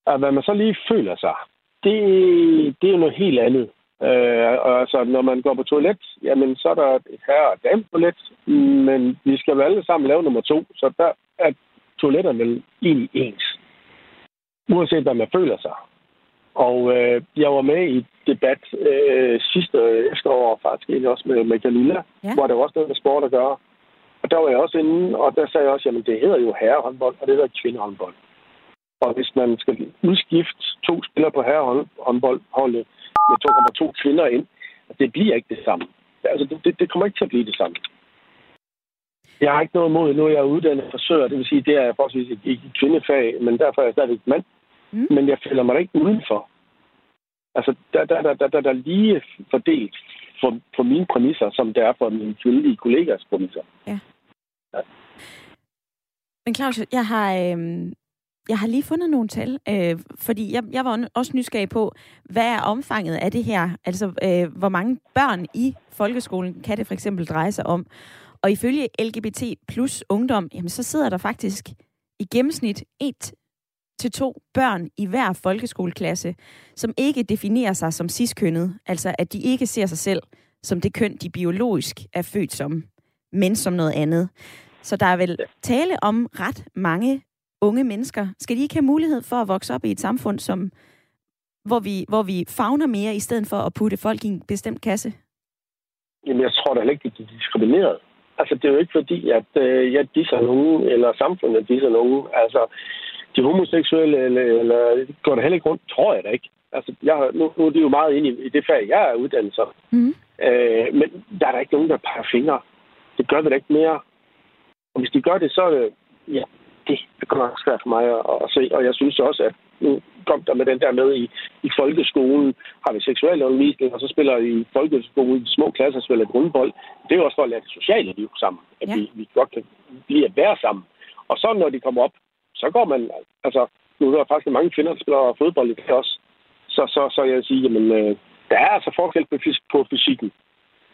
Og hvad man så lige føler sig, det, det er jo noget helt andet. Øh, og altså, når man går på toilet, jamen, så er der et herre- og dametoilet, men vi skal jo alle sammen lave nummer to, så der er toiletterne egentlig ens. Uanset hvad man føler sig. Og øh, jeg var med i debat øh, sidste efterår, faktisk egentlig også med, med Camilla, Ja. ja. hvor der var også noget med sport at gøre. Og der var jeg også inde, og der sagde jeg også, jamen det hedder jo herrehåndbold, og det hedder kvindehåndbold. Og hvis man skal udskifte to spillere på herrehåndboldholdet med to, kommer to kvinder ind, det bliver ikke det samme. Altså, det, det, kommer ikke til at blive det samme. Jeg har ikke noget imod, nu er jeg uddannet frisør, det vil sige, det er forholdsvis et, et kvindefag, men derfor er jeg stadigvæk mand. Mm. Men jeg føler mig da ikke udenfor. Altså, der, der, der, der, der, der er lige fordelt for, for mine præmisser, som det er for mine kvindelige kollegers præmisser. Men Claus, jeg har, øh, jeg har lige fundet nogle tal, øh, fordi jeg, jeg var også nysgerrig på, hvad er omfanget af det her? Altså, øh, hvor mange børn i folkeskolen kan det for eksempel dreje sig om? Og ifølge LGBT plus ungdom, jamen, så sidder der faktisk i gennemsnit et til to børn i hver folkeskoleklasse, som ikke definerer sig som ciskønnet, altså at de ikke ser sig selv som det køn, de biologisk er født som, men som noget andet. Så der er vel tale om ret mange unge mennesker. Skal de ikke have mulighed for at vokse op i et samfund, som, hvor, vi, hvor vi fagner mere, i stedet for at putte folk i en bestemt kasse? Jamen, jeg tror da heller ikke, de er diskrimineret. Altså, det er jo ikke fordi, at øh, jeg disser nogen, eller samfundet disser nogen. Altså, de homoseksuelle, eller, eller går der heller ikke rundt, tror jeg da ikke. Altså, jeg, nu, nu er de jo meget inde i, i det fag, jeg er uddannet som. Mm. Øh, men der er der ikke nogen, der peger fingre. Det gør vi da ikke mere. Og hvis de gør det, så er det, ja, det er godt nok svært for mig at, at se. Og jeg synes også, at nu kom der med den der med i, i folkeskolen, har vi seksualundervisning, og så spiller i folkeskolen i små klasser, spiller grundbold. Det er jo også for at lære det sociale liv sammen, at ja. vi, vi godt kan blive at være sammen. Og så når de kommer op, så går man, altså, nu er der faktisk mange kvinder, der spiller fodbold i det også. Så, så, så jeg vil sige, jamen, øh, der er altså forskel på, på fysikken.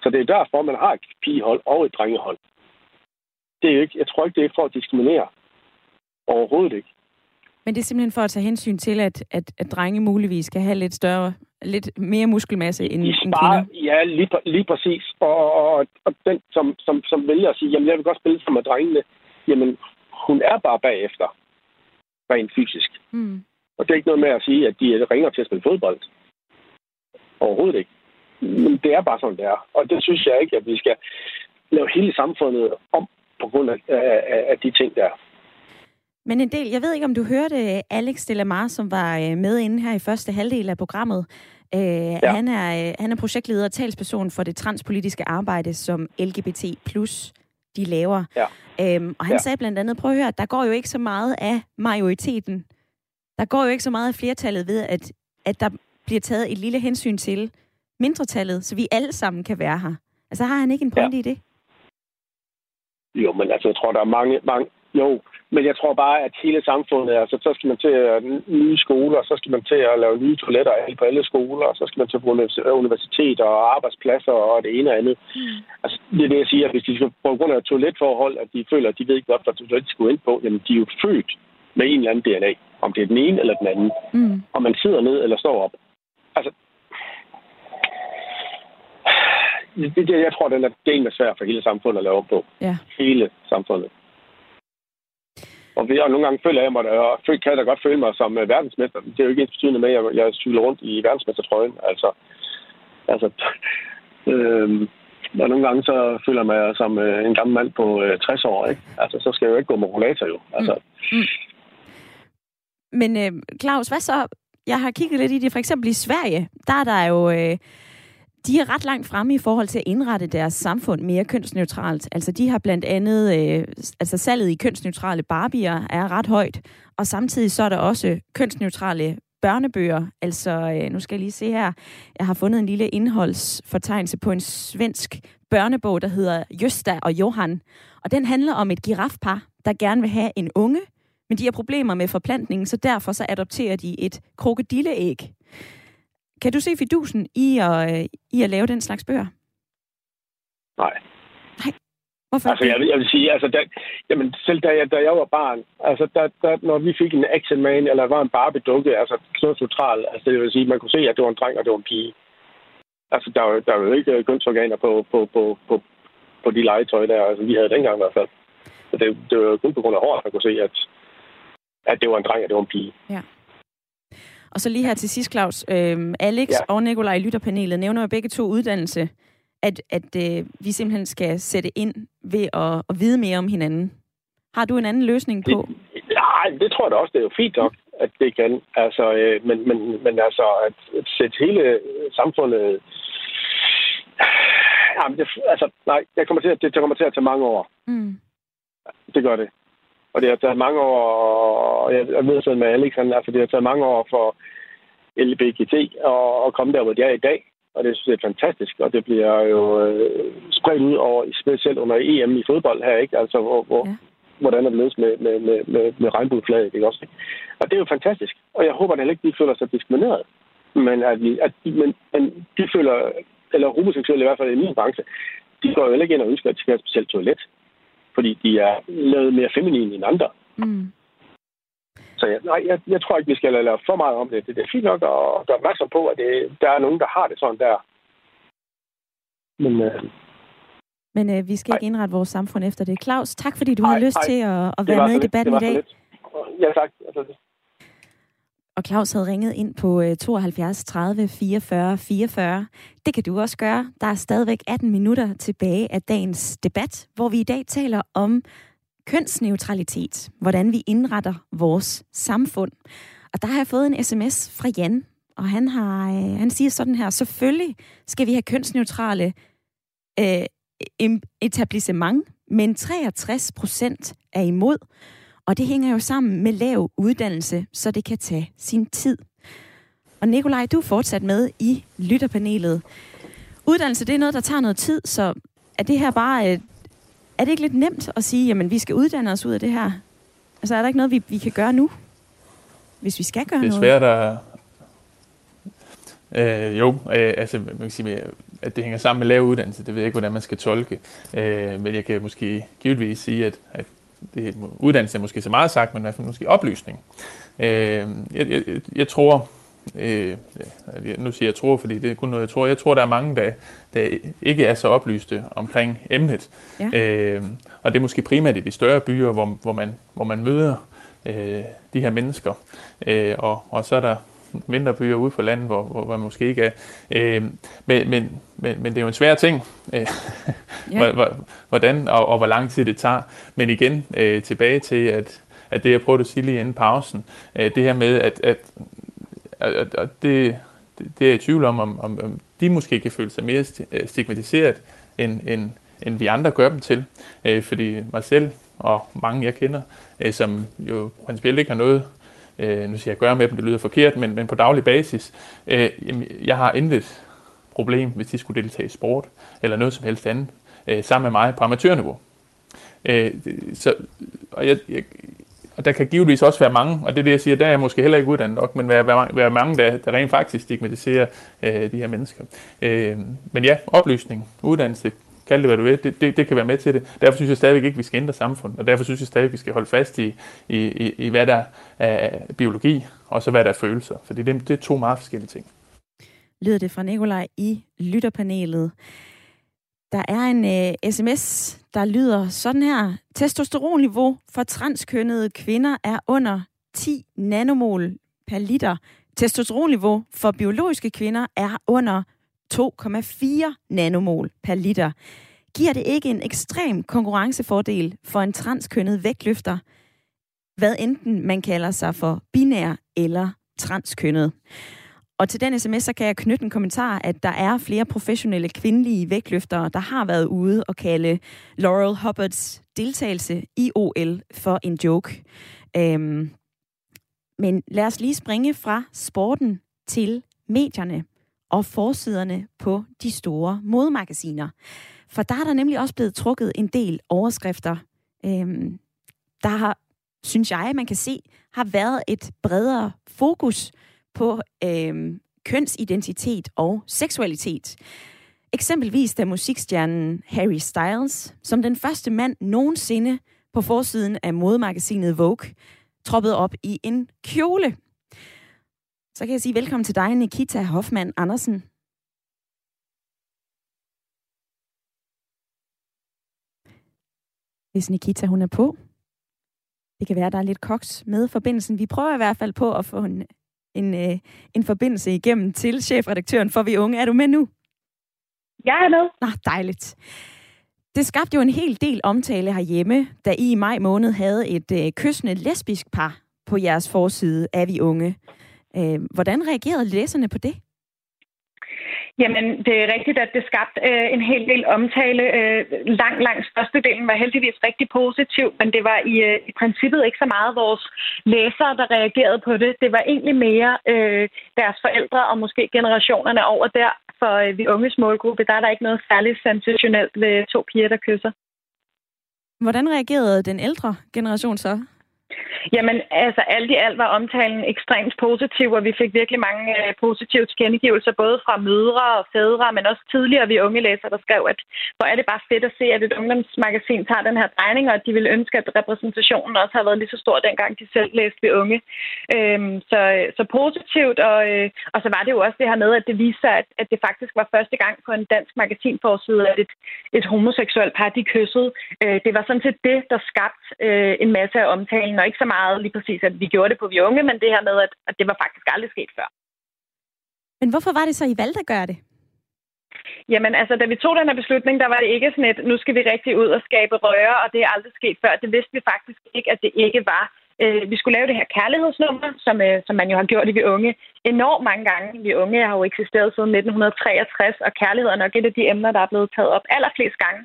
Så det er derfor, man har et pigehold og et drengehold. Det er ikke, jeg tror ikke, det er for at diskriminere. Overhovedet ikke. Men det er simpelthen for at tage hensyn til, at, at, at drenge muligvis skal have lidt større, lidt mere muskelmasse end, end kvinder? Ja, lige, lige præcis. Og, og, og den, som, som, som vælger at sige, jamen jeg vil godt spille som med drengene, jamen hun er bare bagefter, rent fysisk. Mm. Og det er ikke noget med at sige, at de ringer til at spille fodbold. Overhovedet ikke. Men det er bare sådan, det er. Og det synes jeg ikke, at vi skal lave hele samfundet om på grund af, af, af de ting, der er. Men en del, jeg ved ikke, om du hørte Alex Delamar, som var øh, med inde her i første halvdel af programmet. Øh, ja. han, er, øh, han er projektleder og talsperson for det transpolitiske arbejde, som LGBT plus de laver. Ja. Øhm, og han ja. sagde blandt andet, prøv at høre, der går jo ikke så meget af majoriteten. Der går jo ikke så meget af flertallet ved, at, at der bliver taget et lille hensyn til mindretallet, så vi alle sammen kan være her. Altså har han ikke en pointe ja. i det? Jo, men altså, jeg tror, der er mange, mange, jo, men jeg tror bare, at hele samfundet, altså så skal man til nye skoler, så skal man til at lave nye toiletter på alle skoler, og så skal man til universiteter og arbejdspladser og det ene og andet. Mm. Altså, det er det, jeg siger, at hvis de skal på grund af toiletforhold, at de føler, at de ved ikke godt, hvad toilet de skulle ind på, jamen de er jo født med en eller anden DNA, om det er den ene eller den anden. Mm. Om man sidder ned eller står op. Altså, det, det, jeg tror, den er med svær for hele samfundet at lave op på. Ja. Hele samfundet. Og, vi, og nogle gange føler jeg mig, og kan jeg da godt føle mig som øh, verdensmester. Det er jo ikke ens betydende med, at jeg, jeg cykler rundt i verdensmestertrøjen. Altså, altså [LAUGHS] øh, og nogle gange så føler jeg mig som øh, en gammel mand på øh, 60 år. Ikke? Altså, så skal jeg jo ikke gå med rollator jo. Altså. Mm. Mm. Men øh, Claus, hvad så? Jeg har kigget lidt i det. For eksempel i Sverige, der er der jo... Øh, de er ret langt fremme i forhold til at indrette deres samfund mere kønsneutralt. Altså de har blandt andet, øh, altså salget i kønsneutrale barbier er ret højt, og samtidig så er der også kønsneutrale børnebøger. Altså, øh, nu skal jeg lige se her. Jeg har fundet en lille indholdsfortegnelse på en svensk børnebog, der hedder Jøsta og Johan. Og den handler om et girafpar, der gerne vil have en unge, men de har problemer med forplantningen, så derfor så adopterer de et krokodilleæg. Kan du se fidusen i at, øh, i at lave den slags bøger? Nej. Nej. Hvorfor? Altså, jeg, jeg vil sige, altså, da, jamen, selv da jeg, da jeg var barn, altså, da, da, når vi fik en action man, eller var en Barbie-dukke, altså, neutral, altså, det vil sige, man kunne se, at det var en dreng, og det var en pige. Altså, der var, der var jo ikke kønsorganer på, på, på, på, på de legetøj der, altså, vi havde dengang i hvert fald. Så det, det var kun på grund af håret, man kunne se, at, at det var en dreng, og det var en pige. Ja. Og så lige her til sidst, Claus. Øh, Alex ja. og Nikolaj i lytterpanelet nævner jo begge to uddannelse, at, at øh, vi simpelthen skal sætte ind ved at, at vide mere om hinanden. Har du en anden løsning på? Nej, det, det tror jeg da også. Det er jo fint nok, at det kan. Altså, øh, men, men, men altså, at, at sætte hele samfundet... Jamen, det, altså, nej, det kommer, til, at, det kommer til at tage mange år. Mm. Det gør det. Og det har taget mange år, og jeg ved sådan med Alex, altså det har taget mange år for LBGT at, at komme der, hvor de er i dag. Og det synes jeg er fantastisk, og det bliver jo øh, spredt ud over, specielt under EM i fodbold her, ikke? Altså, hvor, hvor, ja. hvordan er det løst med, med, med, med, med regnbueflaget, ikke også? Og det er jo fantastisk, og jeg håber at ikke, de føler sig diskrimineret. Men at, vi, at de, men, men de føler, eller homoseksuelle i hvert fald i min branche, de går jo ikke ind og ønsker, at de skal have et specielt toilet fordi de er lavet mere feminine end andre. Mm. Så jeg, nej, jeg, jeg tror ikke, vi skal lave for meget om det. Det, det er fint nok at gøre opmærksom på, at det, der er nogen, der har det sådan der. Men, øh, Men øh, vi skal nej. ikke indrette vores samfund efter det. Claus, tak fordi du har lyst nej. til at, at være med i debatten i dag. Ja, tak. Altså, og Claus havde ringet ind på 72 30 44 44. Det kan du også gøre. Der er stadigvæk 18 minutter tilbage af dagens debat, hvor vi i dag taler om kønsneutralitet. Hvordan vi indretter vores samfund. Og der har jeg fået en sms fra Jan, og han, har, øh, han siger sådan her, selvfølgelig skal vi have kønsneutrale øh, etablissement, men 63 procent er imod. Og det hænger jo sammen med lav uddannelse, så det kan tage sin tid. Og Nikolaj, du er fortsat med i lytterpanelet. Uddannelse, det er noget, der tager noget tid, så er det her bare... Øh, er det ikke lidt nemt at sige, jamen vi skal uddanne os ud af det her? Altså er der ikke noget, vi, vi kan gøre nu? Hvis vi skal gøre noget? Det er svært at... Øh, jo, øh, altså man kan sige, at det hænger sammen med lav uddannelse, det ved jeg ikke, hvordan man skal tolke. Øh, men jeg kan måske givetvis sige, at, at det, uddannelse er måske så meget sagt, men i hvert fald måske oplysning. Øh, jeg, jeg, jeg tror, øh, nu siger jeg tror, fordi det er kun noget, jeg tror. Jeg tror, der er mange, der, der ikke er så oplyste omkring emnet. Ja. Øh, og det er måske primært i de større byer, hvor, hvor, man, hvor man møder øh, de her mennesker. Øh, og, og så er der mindre byer ude på landet, hvor, hvor man måske ikke er. Øh, men, men, men, men det er jo en svær ting, øh, ja. hvordan og, og hvor lang tid det tager. Men igen, øh, tilbage til, at, at det jeg prøvede at sige lige inden pausen, øh, det her med, at, at, at, at det, det er jeg i tvivl om, om, om, om de måske kan føle sig mere øh, stigmatiseret, end, end, end vi andre gør dem til. Øh, fordi mig selv og mange jeg kender, øh, som jo principielt ikke har noget øh, nu siger jeg gøre med dem, det lyder forkert, men, men på daglig basis, øh, jamen, jeg har intet problem, hvis de skulle deltage i sport, eller noget som helst andet, øh, sammen med mig på amatørniveau. Øh, så, og, jeg, jeg, og der kan givetvis også være mange, og det er det, jeg siger, der er jeg måske heller ikke uddannet nok, men være, være, være mange, der, der rent faktisk stigmatiserer øh, de her mennesker. Øh, men ja, oplysning, uddannelse, kald det hvad du vil, det, det, det kan være med til det. Derfor synes jeg stadigvæk ikke, vi skal ændre samfundet, og derfor synes jeg stadigvæk, vi skal holde fast i, i, i, i hvad der er biologi, og så hvad der er følelser. For det, det er to meget forskellige ting. Lyder det fra Nikolaj i lytterpanelet. Der er en øh, uh, sms, der lyder sådan her. Testosteronniveau for transkønnede kvinder er under 10 nanomol per liter. Testosteronniveau for biologiske kvinder er under 2,4 nanomol per liter. Giver det ikke en ekstrem konkurrencefordel for en transkønnet vægtløfter, hvad enten man kalder sig for binær eller transkønnet? Og til den sms, så kan jeg knytte en kommentar, at der er flere professionelle kvindelige vægtløftere, der har været ude og kalde Laurel Hubbards deltagelse i OL for en joke. Øhm, men lad os lige springe fra sporten til medierne og forsiderne på de store modemagasiner. For der er der nemlig også blevet trukket en del overskrifter, øhm, der har, synes jeg, man kan se, har været et bredere fokus på øhm, kønsidentitet og seksualitet. Eksempelvis da musikstjernen Harry Styles, som den første mand nogensinde på forsiden af modemagasinet Vogue, troppede op i en kjole. Så kan jeg sige velkommen til dig, Nikita Hoffmann Andersen. Hvis Nikita hun er på. Det kan være, der er lidt koks med forbindelsen. Vi prøver i hvert fald på at få en, en, øh, en forbindelse igennem til chefredaktøren for Vi Unge. Er du med nu? Jeg er med. Nå, dejligt. Det skabte jo en hel del omtale herhjemme, da I i maj måned havde et øh, kyssende lesbisk par på jeres forside af Vi Unge. Øh, hvordan reagerede læserne på det? Jamen, det er rigtigt, at det skabte øh, en hel del omtale. Øh, lang, lang størstedelen var heldigvis rigtig positiv, men det var i, øh, i princippet ikke så meget vores læsere, der reagerede på det. Det var egentlig mere øh, deres forældre og måske generationerne over der. For øh, vi unges målgruppe, der er der ikke noget særligt sensationelt ved to piger, der kysser. Hvordan reagerede den ældre generation så? Jamen, altså alt i alt var omtalen ekstremt positiv, og vi fik virkelig mange øh, positive tilkendegivelser, både fra mødre og fædre, men også tidligere vi unge læsere, der skrev, at hvor er det bare fedt at se, at et ungdomsmagasin tager den her drejning, og at de ville ønske, at repræsentationen også har været lige så stor, dengang de selv læste vi unge. Øhm, så, øh, så positivt, og, øh, og så var det jo også det her med, at det viste sig, at, at det faktisk var første gang på en dansk magasinforside, at et, et homoseksuelt par, de kyssede. Øh, det var sådan set det, der skabte øh, en masse af omtalen, og ikke så meget lige præcis, at vi gjorde det på vi unge, men det her med, at, at det var faktisk aldrig sket før. Men hvorfor var det så, I valgte at gøre det? Jamen, altså, da vi tog den her beslutning, der var det ikke sådan et, nu skal vi rigtig ud og skabe røre, og det er aldrig sket før. Det vidste vi faktisk ikke, at det ikke var. Øh, vi skulle lave det her kærlighedsnummer, som, øh, som man jo har gjort i Vi Unge enormt mange gange. Vi Unge har jo eksisteret siden 1963, og kærlighed er nok et af de emner, der er blevet taget op allerflest gange.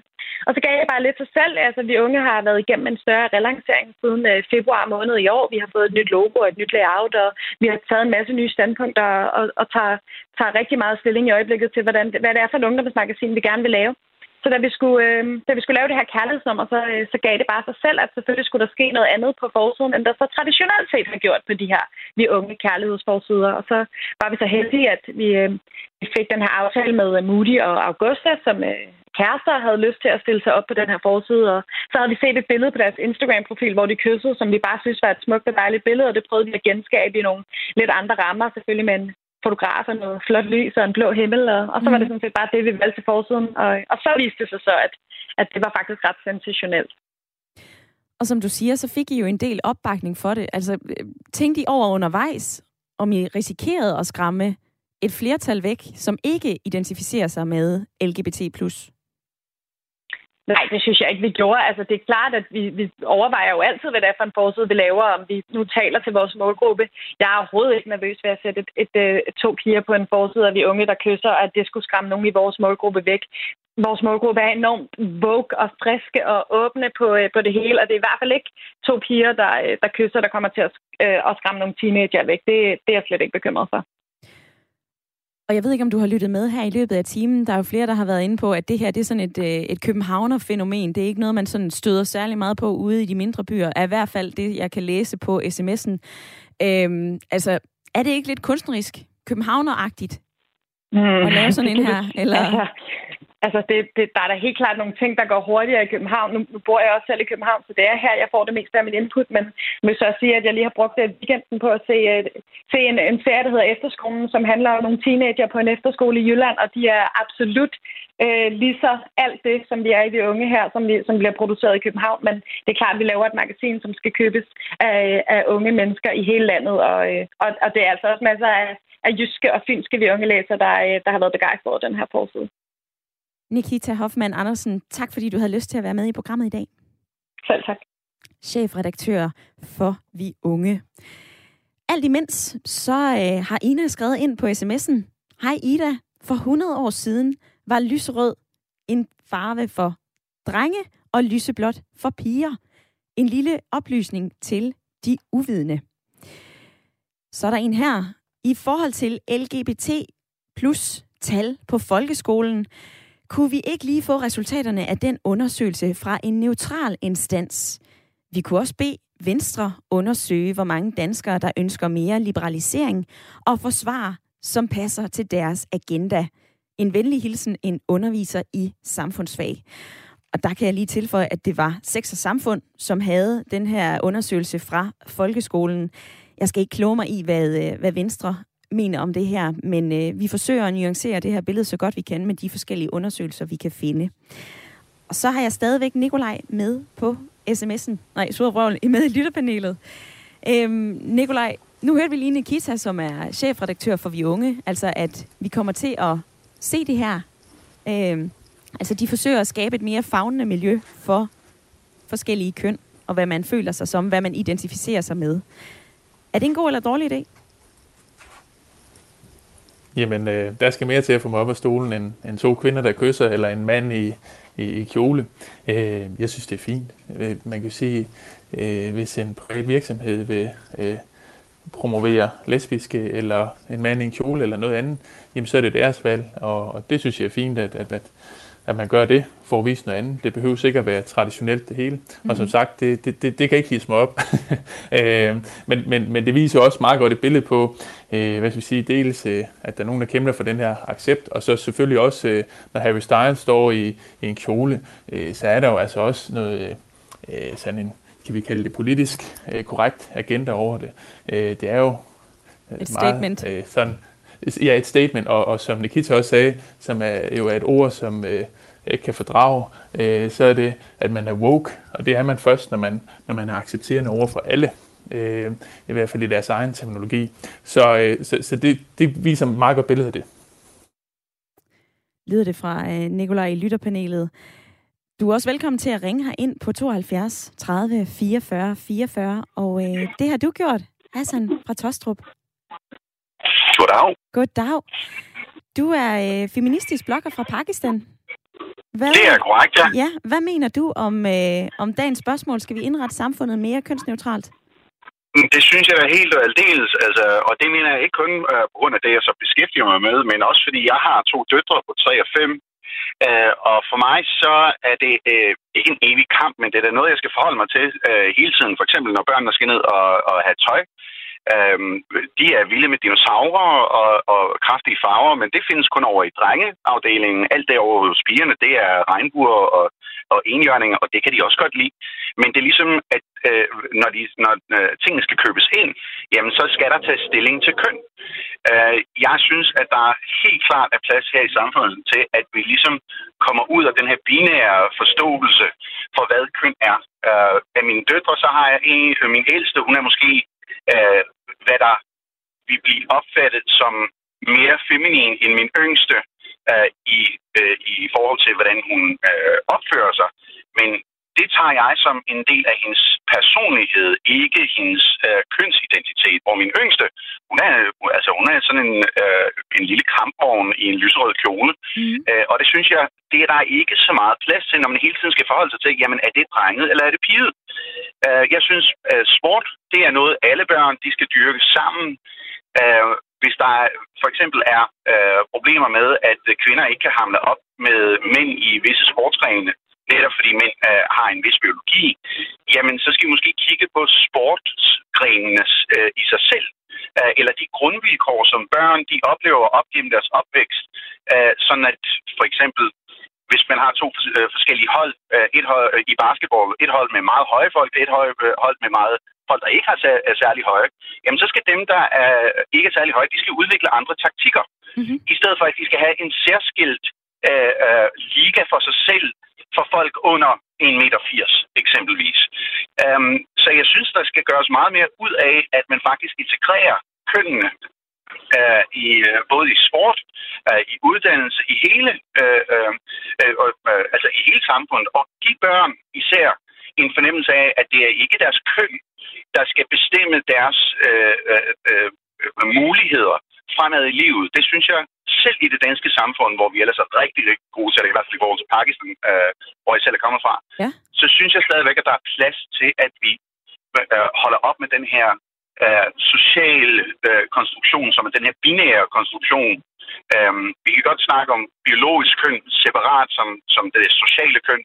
Og så gav jeg bare lidt til selv. Altså, vi unge har været igennem en større relancering siden øh, februar måned i år. Vi har fået et nyt logo og et nyt layout, og vi har taget en masse nye standpunkter og, og tager, tager rigtig meget stilling i øjeblikket til, hvordan, hvad det er for et ungdomsmagasin, vi gerne vil lave. Så da vi skulle, øh, da vi skulle lave det her kærlighedsnummer, så, øh, så gav det bare sig selv, at selvfølgelig skulle der ske noget andet på forsiden, end der så traditionelt set har gjort på de her vi unge kærlighedsforsider. Og så var vi så heldige, at vi, øh, vi fik den her aftale med øh, Moody og Augusta, som øh, kærester havde lyst til at stille sig op på den her forside. Og så havde vi set et billede på deres Instagram-profil, hvor de kyssede, som vi bare synes var et smukt og dejligt billede, og det prøvede vi at genskabe i nogle lidt andre rammer, selvfølgelig med en fotografer, noget flot lys og en blå himmel, og, og så var det mhm. sådan set bare det, vi valgte til forsiden. Og, og så viste det sig så, at, at det var faktisk ret sensationelt. Og som du siger, så fik I jo en del opbakning for det. Altså, tænkte I over undervejs, om I risikerede at skræmme et flertal væk, som ikke identificerer sig med LGBT+. Nej, det synes jeg ikke, vi gjorde. Altså, det er klart, at vi, vi overvejer jo altid, hvad det er for en forside, vi laver, om vi nu taler til vores målgruppe. Jeg er overhovedet ikke nervøs ved at sætte et, et, et, to piger på en forside, og vi unge, der kysser, at det skulle skræmme nogen i vores målgruppe væk. Vores målgruppe er enormt vogue og friske og åbne på, øh, på det hele, og det er i hvert fald ikke to piger, der, øh, der kysser, der kommer til at, øh, at skræmme nogle teenager væk. Det, det er jeg slet ikke bekymret for. Og jeg ved ikke, om du har lyttet med her i løbet af timen. Der er jo flere, der har været inde på, at det her det er sådan et, øh, et københavner-fænomen. Det er ikke noget, man sådan støder særlig meget på ude i de mindre byer. Er i hvert fald det, jeg kan læse på sms'en. Øhm, altså, er det ikke lidt kunstnerisk, københavneragtigt, mm. at lave sådan en her? [LAUGHS] Eller? Altså, Altså, det, det, der er da helt klart nogle ting, der går hurtigere i København. Nu, nu bor jeg også selv i København, så det er her, jeg får det meste af mit input. Men jeg vil så sige, at jeg lige har brugt det weekenden på at se, uh, se en, en serie, der hedder Efterskolen, som handler om nogle teenager på en efterskole i Jylland, og de er absolut uh, lige så alt det, som vi er i de unge her, som, vi, som bliver produceret i København. Men det er klart, at vi laver et magasin, som skal købes af, af unge mennesker i hele landet, og, uh, og, og det er altså også masser af, af jyske og finske vi unge læser, der, der har været begejstret over den her forside. Nikita Hoffmann Andersen, tak fordi du havde lyst til at være med i programmet i dag. Selv tak. Chefredaktør for Vi Unge. Alt imens, så øh, har Ina skrevet ind på sms'en. Hej Ida, for 100 år siden var lyserød en farve for drenge og lyseblåt for piger. En lille oplysning til de uvidende. Så er der en her. I forhold til LGBT plus tal på folkeskolen, kunne vi ikke lige få resultaterne af den undersøgelse fra en neutral instans? Vi kunne også bede Venstre undersøge, hvor mange danskere, der ønsker mere liberalisering og forsvar, som passer til deres agenda. En venlig hilsen, en underviser i samfundsfag. Og der kan jeg lige tilføje, at det var Sex og Samfund, som havde den her undersøgelse fra folkeskolen. Jeg skal ikke kloge mig i, hvad, øh, hvad Venstre mener om det her, men øh, vi forsøger at nuancere det her billede så godt vi kan med de forskellige undersøgelser, vi kan finde. Og så har jeg stadigvæk Nikolaj med på sms'en. Nej, Surbrøvl, med i lytterpanelet. Øhm, Nikolaj, nu hørte vi lige Nikita, som er chefredaktør for Vi Unge, altså at vi kommer til at se det her. Øhm, altså de forsøger at skabe et mere fagnende miljø for forskellige køn, og hvad man føler sig som, hvad man identificerer sig med. Er det en god eller dårlig idé? Jamen, øh, der skal mere til at få mig op af stolen end, end to kvinder, der kysser, eller en mand i, i, i kjole. Øh, jeg synes, det er fint. Øh, man kan sige, øh, hvis en privat virksomhed vil øh, promovere lesbiske, eller en mand i en kjole, eller noget andet, jamen så er det deres valg, og, og det synes jeg er fint, at, at, at at man gør det for at vise noget andet. Det behøver sikkert være traditionelt det hele. Mm-hmm. Og som mhm. sagt, det, det, det, det kan ikke hisse mig op. [LAUGHS] øh, men, men, men det viser også meget godt et billede på, øh, hvad skal vi sige, dels øh, at der er nogen, der kæmper for den her accept, og så selvfølgelig også, øh, når Harry Styles står i, i en kjole, øh, så er der jo altså også noget, øh, sådan en, kan vi kalde det politisk øh, korrekt agenda over det. Øh, det er jo øh, et meget, statement. Øh, sådan, ja, et statement, og, og som Nikita også sagde, som er jo er et ord, som øh, ikke kan fordrage, øh, så er det, at man er woke, og det er man først, når man, når man er accepterende over for alle, øh, i hvert fald i deres egen terminologi. Så, øh, så, så det, det viser meget godt billede af det. Lyder det fra øh, Nikolaj i lytterpanelet. Du er også velkommen til at ringe her ind på 72 30 44 44, og øh, det har du gjort, Hassan fra Tostrup. Goddag. Goddag. Du er øh, feministisk blogger fra Pakistan. Hvad, det er korrekt, ja. Ja, hvad mener du om, øh, om dagens spørgsmål? Skal vi indrette samfundet mere kønsneutralt? Mm, det synes jeg er helt og aldeles, altså, og det mener jeg ikke kun uh, på grund af det, jeg så beskæftiger mig med, men også fordi jeg har to døtre på 3 og 5, Uh, og for mig så er det uh, ikke en evig kamp, men det er da noget, jeg skal forholde mig til uh, hele tiden. For eksempel når børnene skal ned og, og have tøj. Øhm, de er vilde med dinosaurer og, og kraftige farver, men det findes kun over i drengeafdelingen. Alt derovre hos pigerne, det er regnbuer og, og enhjørninger, og det kan de også godt lide. Men det er ligesom, at øh, når, de, når øh, tingene skal købes ind, jamen så skal der tages stilling til køn. Øh, jeg synes, at der helt klart er plads her i samfundet til, at vi ligesom kommer ud af den her binære forståelse for, hvad køn er. Øh, af mine døtre, så har jeg en, øh, min ældste, hun er måske, uh, hvad der vil blive opfattet som mere feminin end min yngste øh, i, øh, i forhold til, hvordan hun øh, opfører sig. Men det tager jeg som en del af hendes personlighed, ikke hendes øh, kønsidentitet. Hvor min yngste, hun er, altså, hun er sådan en, øh, en lille kampvogn i en lyserød kjole. Mm. Øh, og det synes jeg, det er der ikke så meget plads til, når man hele tiden skal forholde sig til, jamen er det drenget eller er det piget? Øh, jeg synes, øh, sport, det er noget, alle børn de skal dyrke sammen. Øh, hvis der for eksempel er øh, problemer med, at kvinder ikke kan hamle op med mænd i visse sportsgrene, netop fordi mænd øh, har en vis biologi, jamen så skal vi måske kigge på sportsgrenene øh, i sig selv, øh, eller de grundvilkår, som børn de oplever op gennem deres opvækst, øh, sådan at for eksempel hvis man har to øh, forskellige hold, øh, et hold øh, i basketball, et hold med meget høje folk, et hold, hold med meget folk, der ikke har er særlig høje, jamen så skal dem, der er ikke er særlig høje, de skal udvikle andre taktikker. Mm-hmm. I stedet for, at de skal have en særskilt øh, øh, liga for sig selv, for folk under 1,80 meter eksempelvis. Øhm, så jeg synes, der skal gøres meget mere ud af, at man faktisk integrerer kønnene øh, i øh, både i sport, øh, i uddannelse, i hele øh, øh, øh, øh, altså i hele samfundet, og give børn især en fornemmelse af, at det er ikke deres køn, der skal bestemme deres øh, øh, øh, øh muligheder fremad i livet. Det synes jeg selv i det danske samfund, hvor vi ellers er rigtig, rigtig gode til det, i hvert fald i forhold til Pakistan, øh, hvor jeg selv er kommet fra, ja. så synes jeg stadigvæk, at der er plads til, at vi øh, holder op med den her øh, sociale øh, konstruktion, som er den her binære konstruktion. Øh, vi kan godt snakke om biologisk køn separat som, som det sociale køn,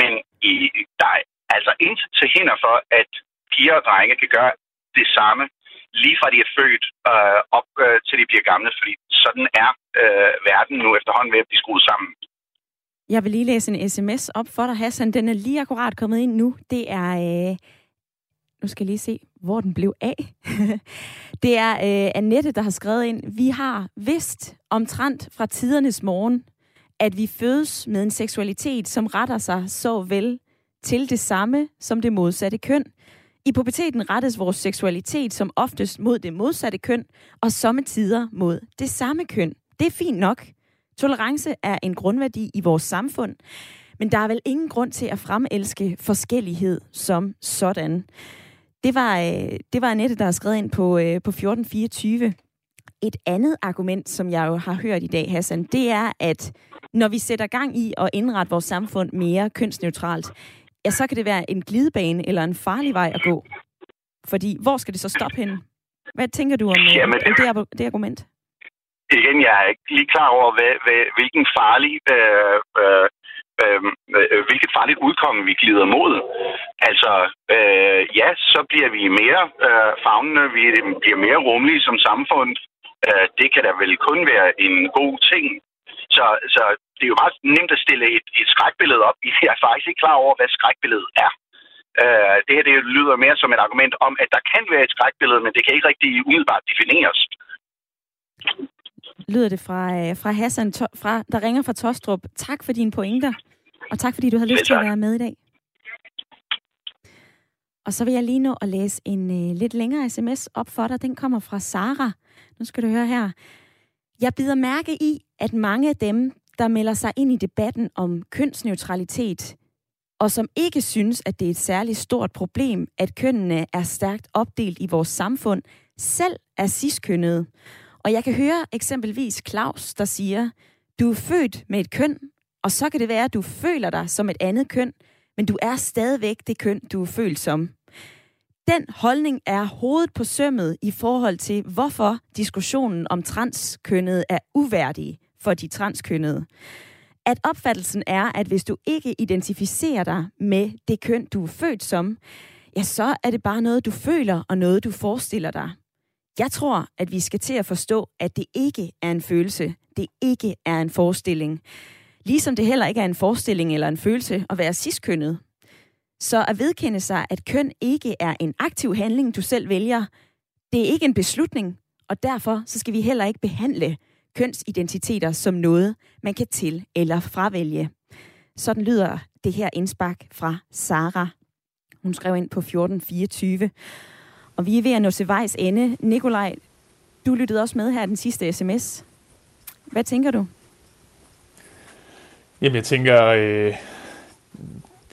men i, der er altså intet til hinder for, at piger og drenge kan gøre det samme lige fra de er født øh, op øh, til de bliver gamle, fordi sådan er øh, verden nu efterhånden ved at blive skruet sammen. Jeg vil lige læse en sms op for dig, Hassan. Den er lige akkurat kommet ind nu. Det er... Øh nu skal jeg lige se, hvor den blev af. [LAUGHS] det er øh, Annette, der har skrevet ind. Vi har vidst omtrent fra tidernes morgen, at vi fødes med en seksualitet, som retter sig så vel til det samme som det modsatte køn. I puberteten rettes vores seksualitet som oftest mod det modsatte køn, og sommetider mod det samme køn. Det er fint nok. Tolerance er en grundværdi i vores samfund, men der er vel ingen grund til at fremelske forskellighed som sådan. Det var, øh, det var Annette, der har skrevet ind på, øh, på 1424. Et andet argument, som jeg jo har hørt i dag, Hassan, det er, at når vi sætter gang i at indrette vores samfund mere kønsneutralt, ja, så kan det være en glidebane eller en farlig vej at gå. Fordi hvor skal det så stoppe hen? Hvad tænker du om, øh, Jamen, om det, det argument? Igen, jeg er ikke lige klar over, hvad, hvad, hvilken farlig, øh, øh, øh, hvilket farligt udkomme vi glider mod. Altså, øh, ja, så bliver vi mere øh, fagnende, vi bliver mere rummelige som samfund. Øh, det kan da vel kun være en god ting. Så, så det er jo meget nemt at stille et, et skrækbillede op. [LAUGHS] Jeg er faktisk ikke klar over, hvad skrækbilledet er. Uh, det her det lyder mere som et argument om, at der kan være et skrækbillede, men det kan ikke rigtig umiddelbart defineres. Lyder det fra, øh, fra Hassan, fra, der ringer fra Tostrup. Tak for dine pointer, og tak fordi du har lyst til at være med i dag. Og så vil jeg lige nå at læse en uh, lidt længere sms op for dig. Den kommer fra Sara. Nu skal du høre her. Jeg bider mærke i, at mange af dem, der melder sig ind i debatten om kønsneutralitet, og som ikke synes, at det er et særligt stort problem, at kønnene er stærkt opdelt i vores samfund, selv er ciskønnede. Og jeg kan høre eksempelvis Claus, der siger, du er født med et køn, Og så kan det være, at du føler dig som et andet køn, men du er stadigvæk det køn, du er følt som. Den holdning er hovedet på sømmet i forhold til, hvorfor diskussionen om transkønnet er uværdig for de transkønnede. At opfattelsen er, at hvis du ikke identificerer dig med det køn, du er født som, ja, så er det bare noget, du føler og noget, du forestiller dig. Jeg tror, at vi skal til at forstå, at det ikke er en følelse, det ikke er en forestilling. Ligesom det heller ikke er en forestilling eller en følelse at være ciskønnet. Så at vedkende sig, at køn ikke er en aktiv handling, du selv vælger, det er ikke en beslutning, og derfor så skal vi heller ikke behandle kønsidentiteter som noget, man kan til- eller fravælge. Sådan lyder det her indspark fra Sara. Hun skrev ind på 1424. Og vi er ved at nå til vejs ende. Nikolaj, du lyttede også med her den sidste sms. Hvad tænker du? Jamen, jeg tænker, øh,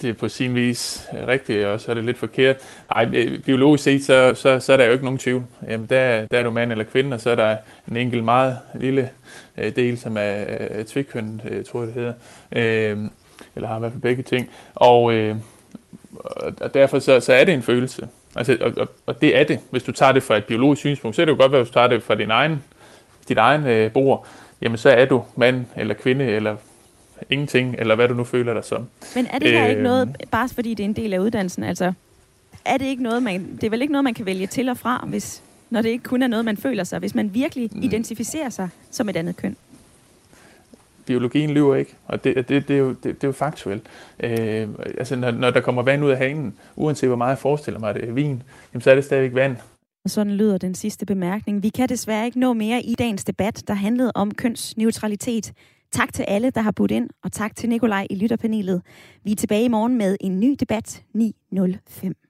det er på sin vis rigtigt, og så er det lidt forkert. Nej, øh, biologisk set, så, så, så er der jo ikke nogen tvivl. Jamen, der, der er du mand eller kvinde, og så er der en enkelt meget lille øh, del, som er øh, tvikkøn, øh, tror jeg det hedder. Øh, eller har i hvert fald begge ting. Og, øh, og derfor så, så er det en følelse. Altså, og, og, og det er det. Hvis du tager det fra et biologisk synspunkt, så er det jo godt være, hvis du tager det fra din egen, dit egen øh, bord, jamen så er du mand eller kvinde eller ingenting, eller hvad du nu føler dig som. Men er det her øh, ikke noget, bare fordi det er en del af uddannelsen, altså, er det ikke noget, man, det er vel ikke noget, man kan vælge til og fra, hvis, når det ikke kun er noget, man føler sig, hvis man virkelig mm. identificerer sig som et andet køn? biologien lyver ikke, og det, det, det, er, jo, det, det er jo faktuelt. Øh, altså, når, når der kommer vand ud af hanen, uanset hvor meget jeg forestiller mig, at det er vin, jamen, så er det stadigvæk vand. Og sådan lyder den sidste bemærkning. Vi kan desværre ikke nå mere i dagens debat, der handlede om kønsneutralitet. Tak til alle, der har budt ind, og tak til Nikolaj i lytterpanelet. Vi er tilbage i morgen med en ny debat 905.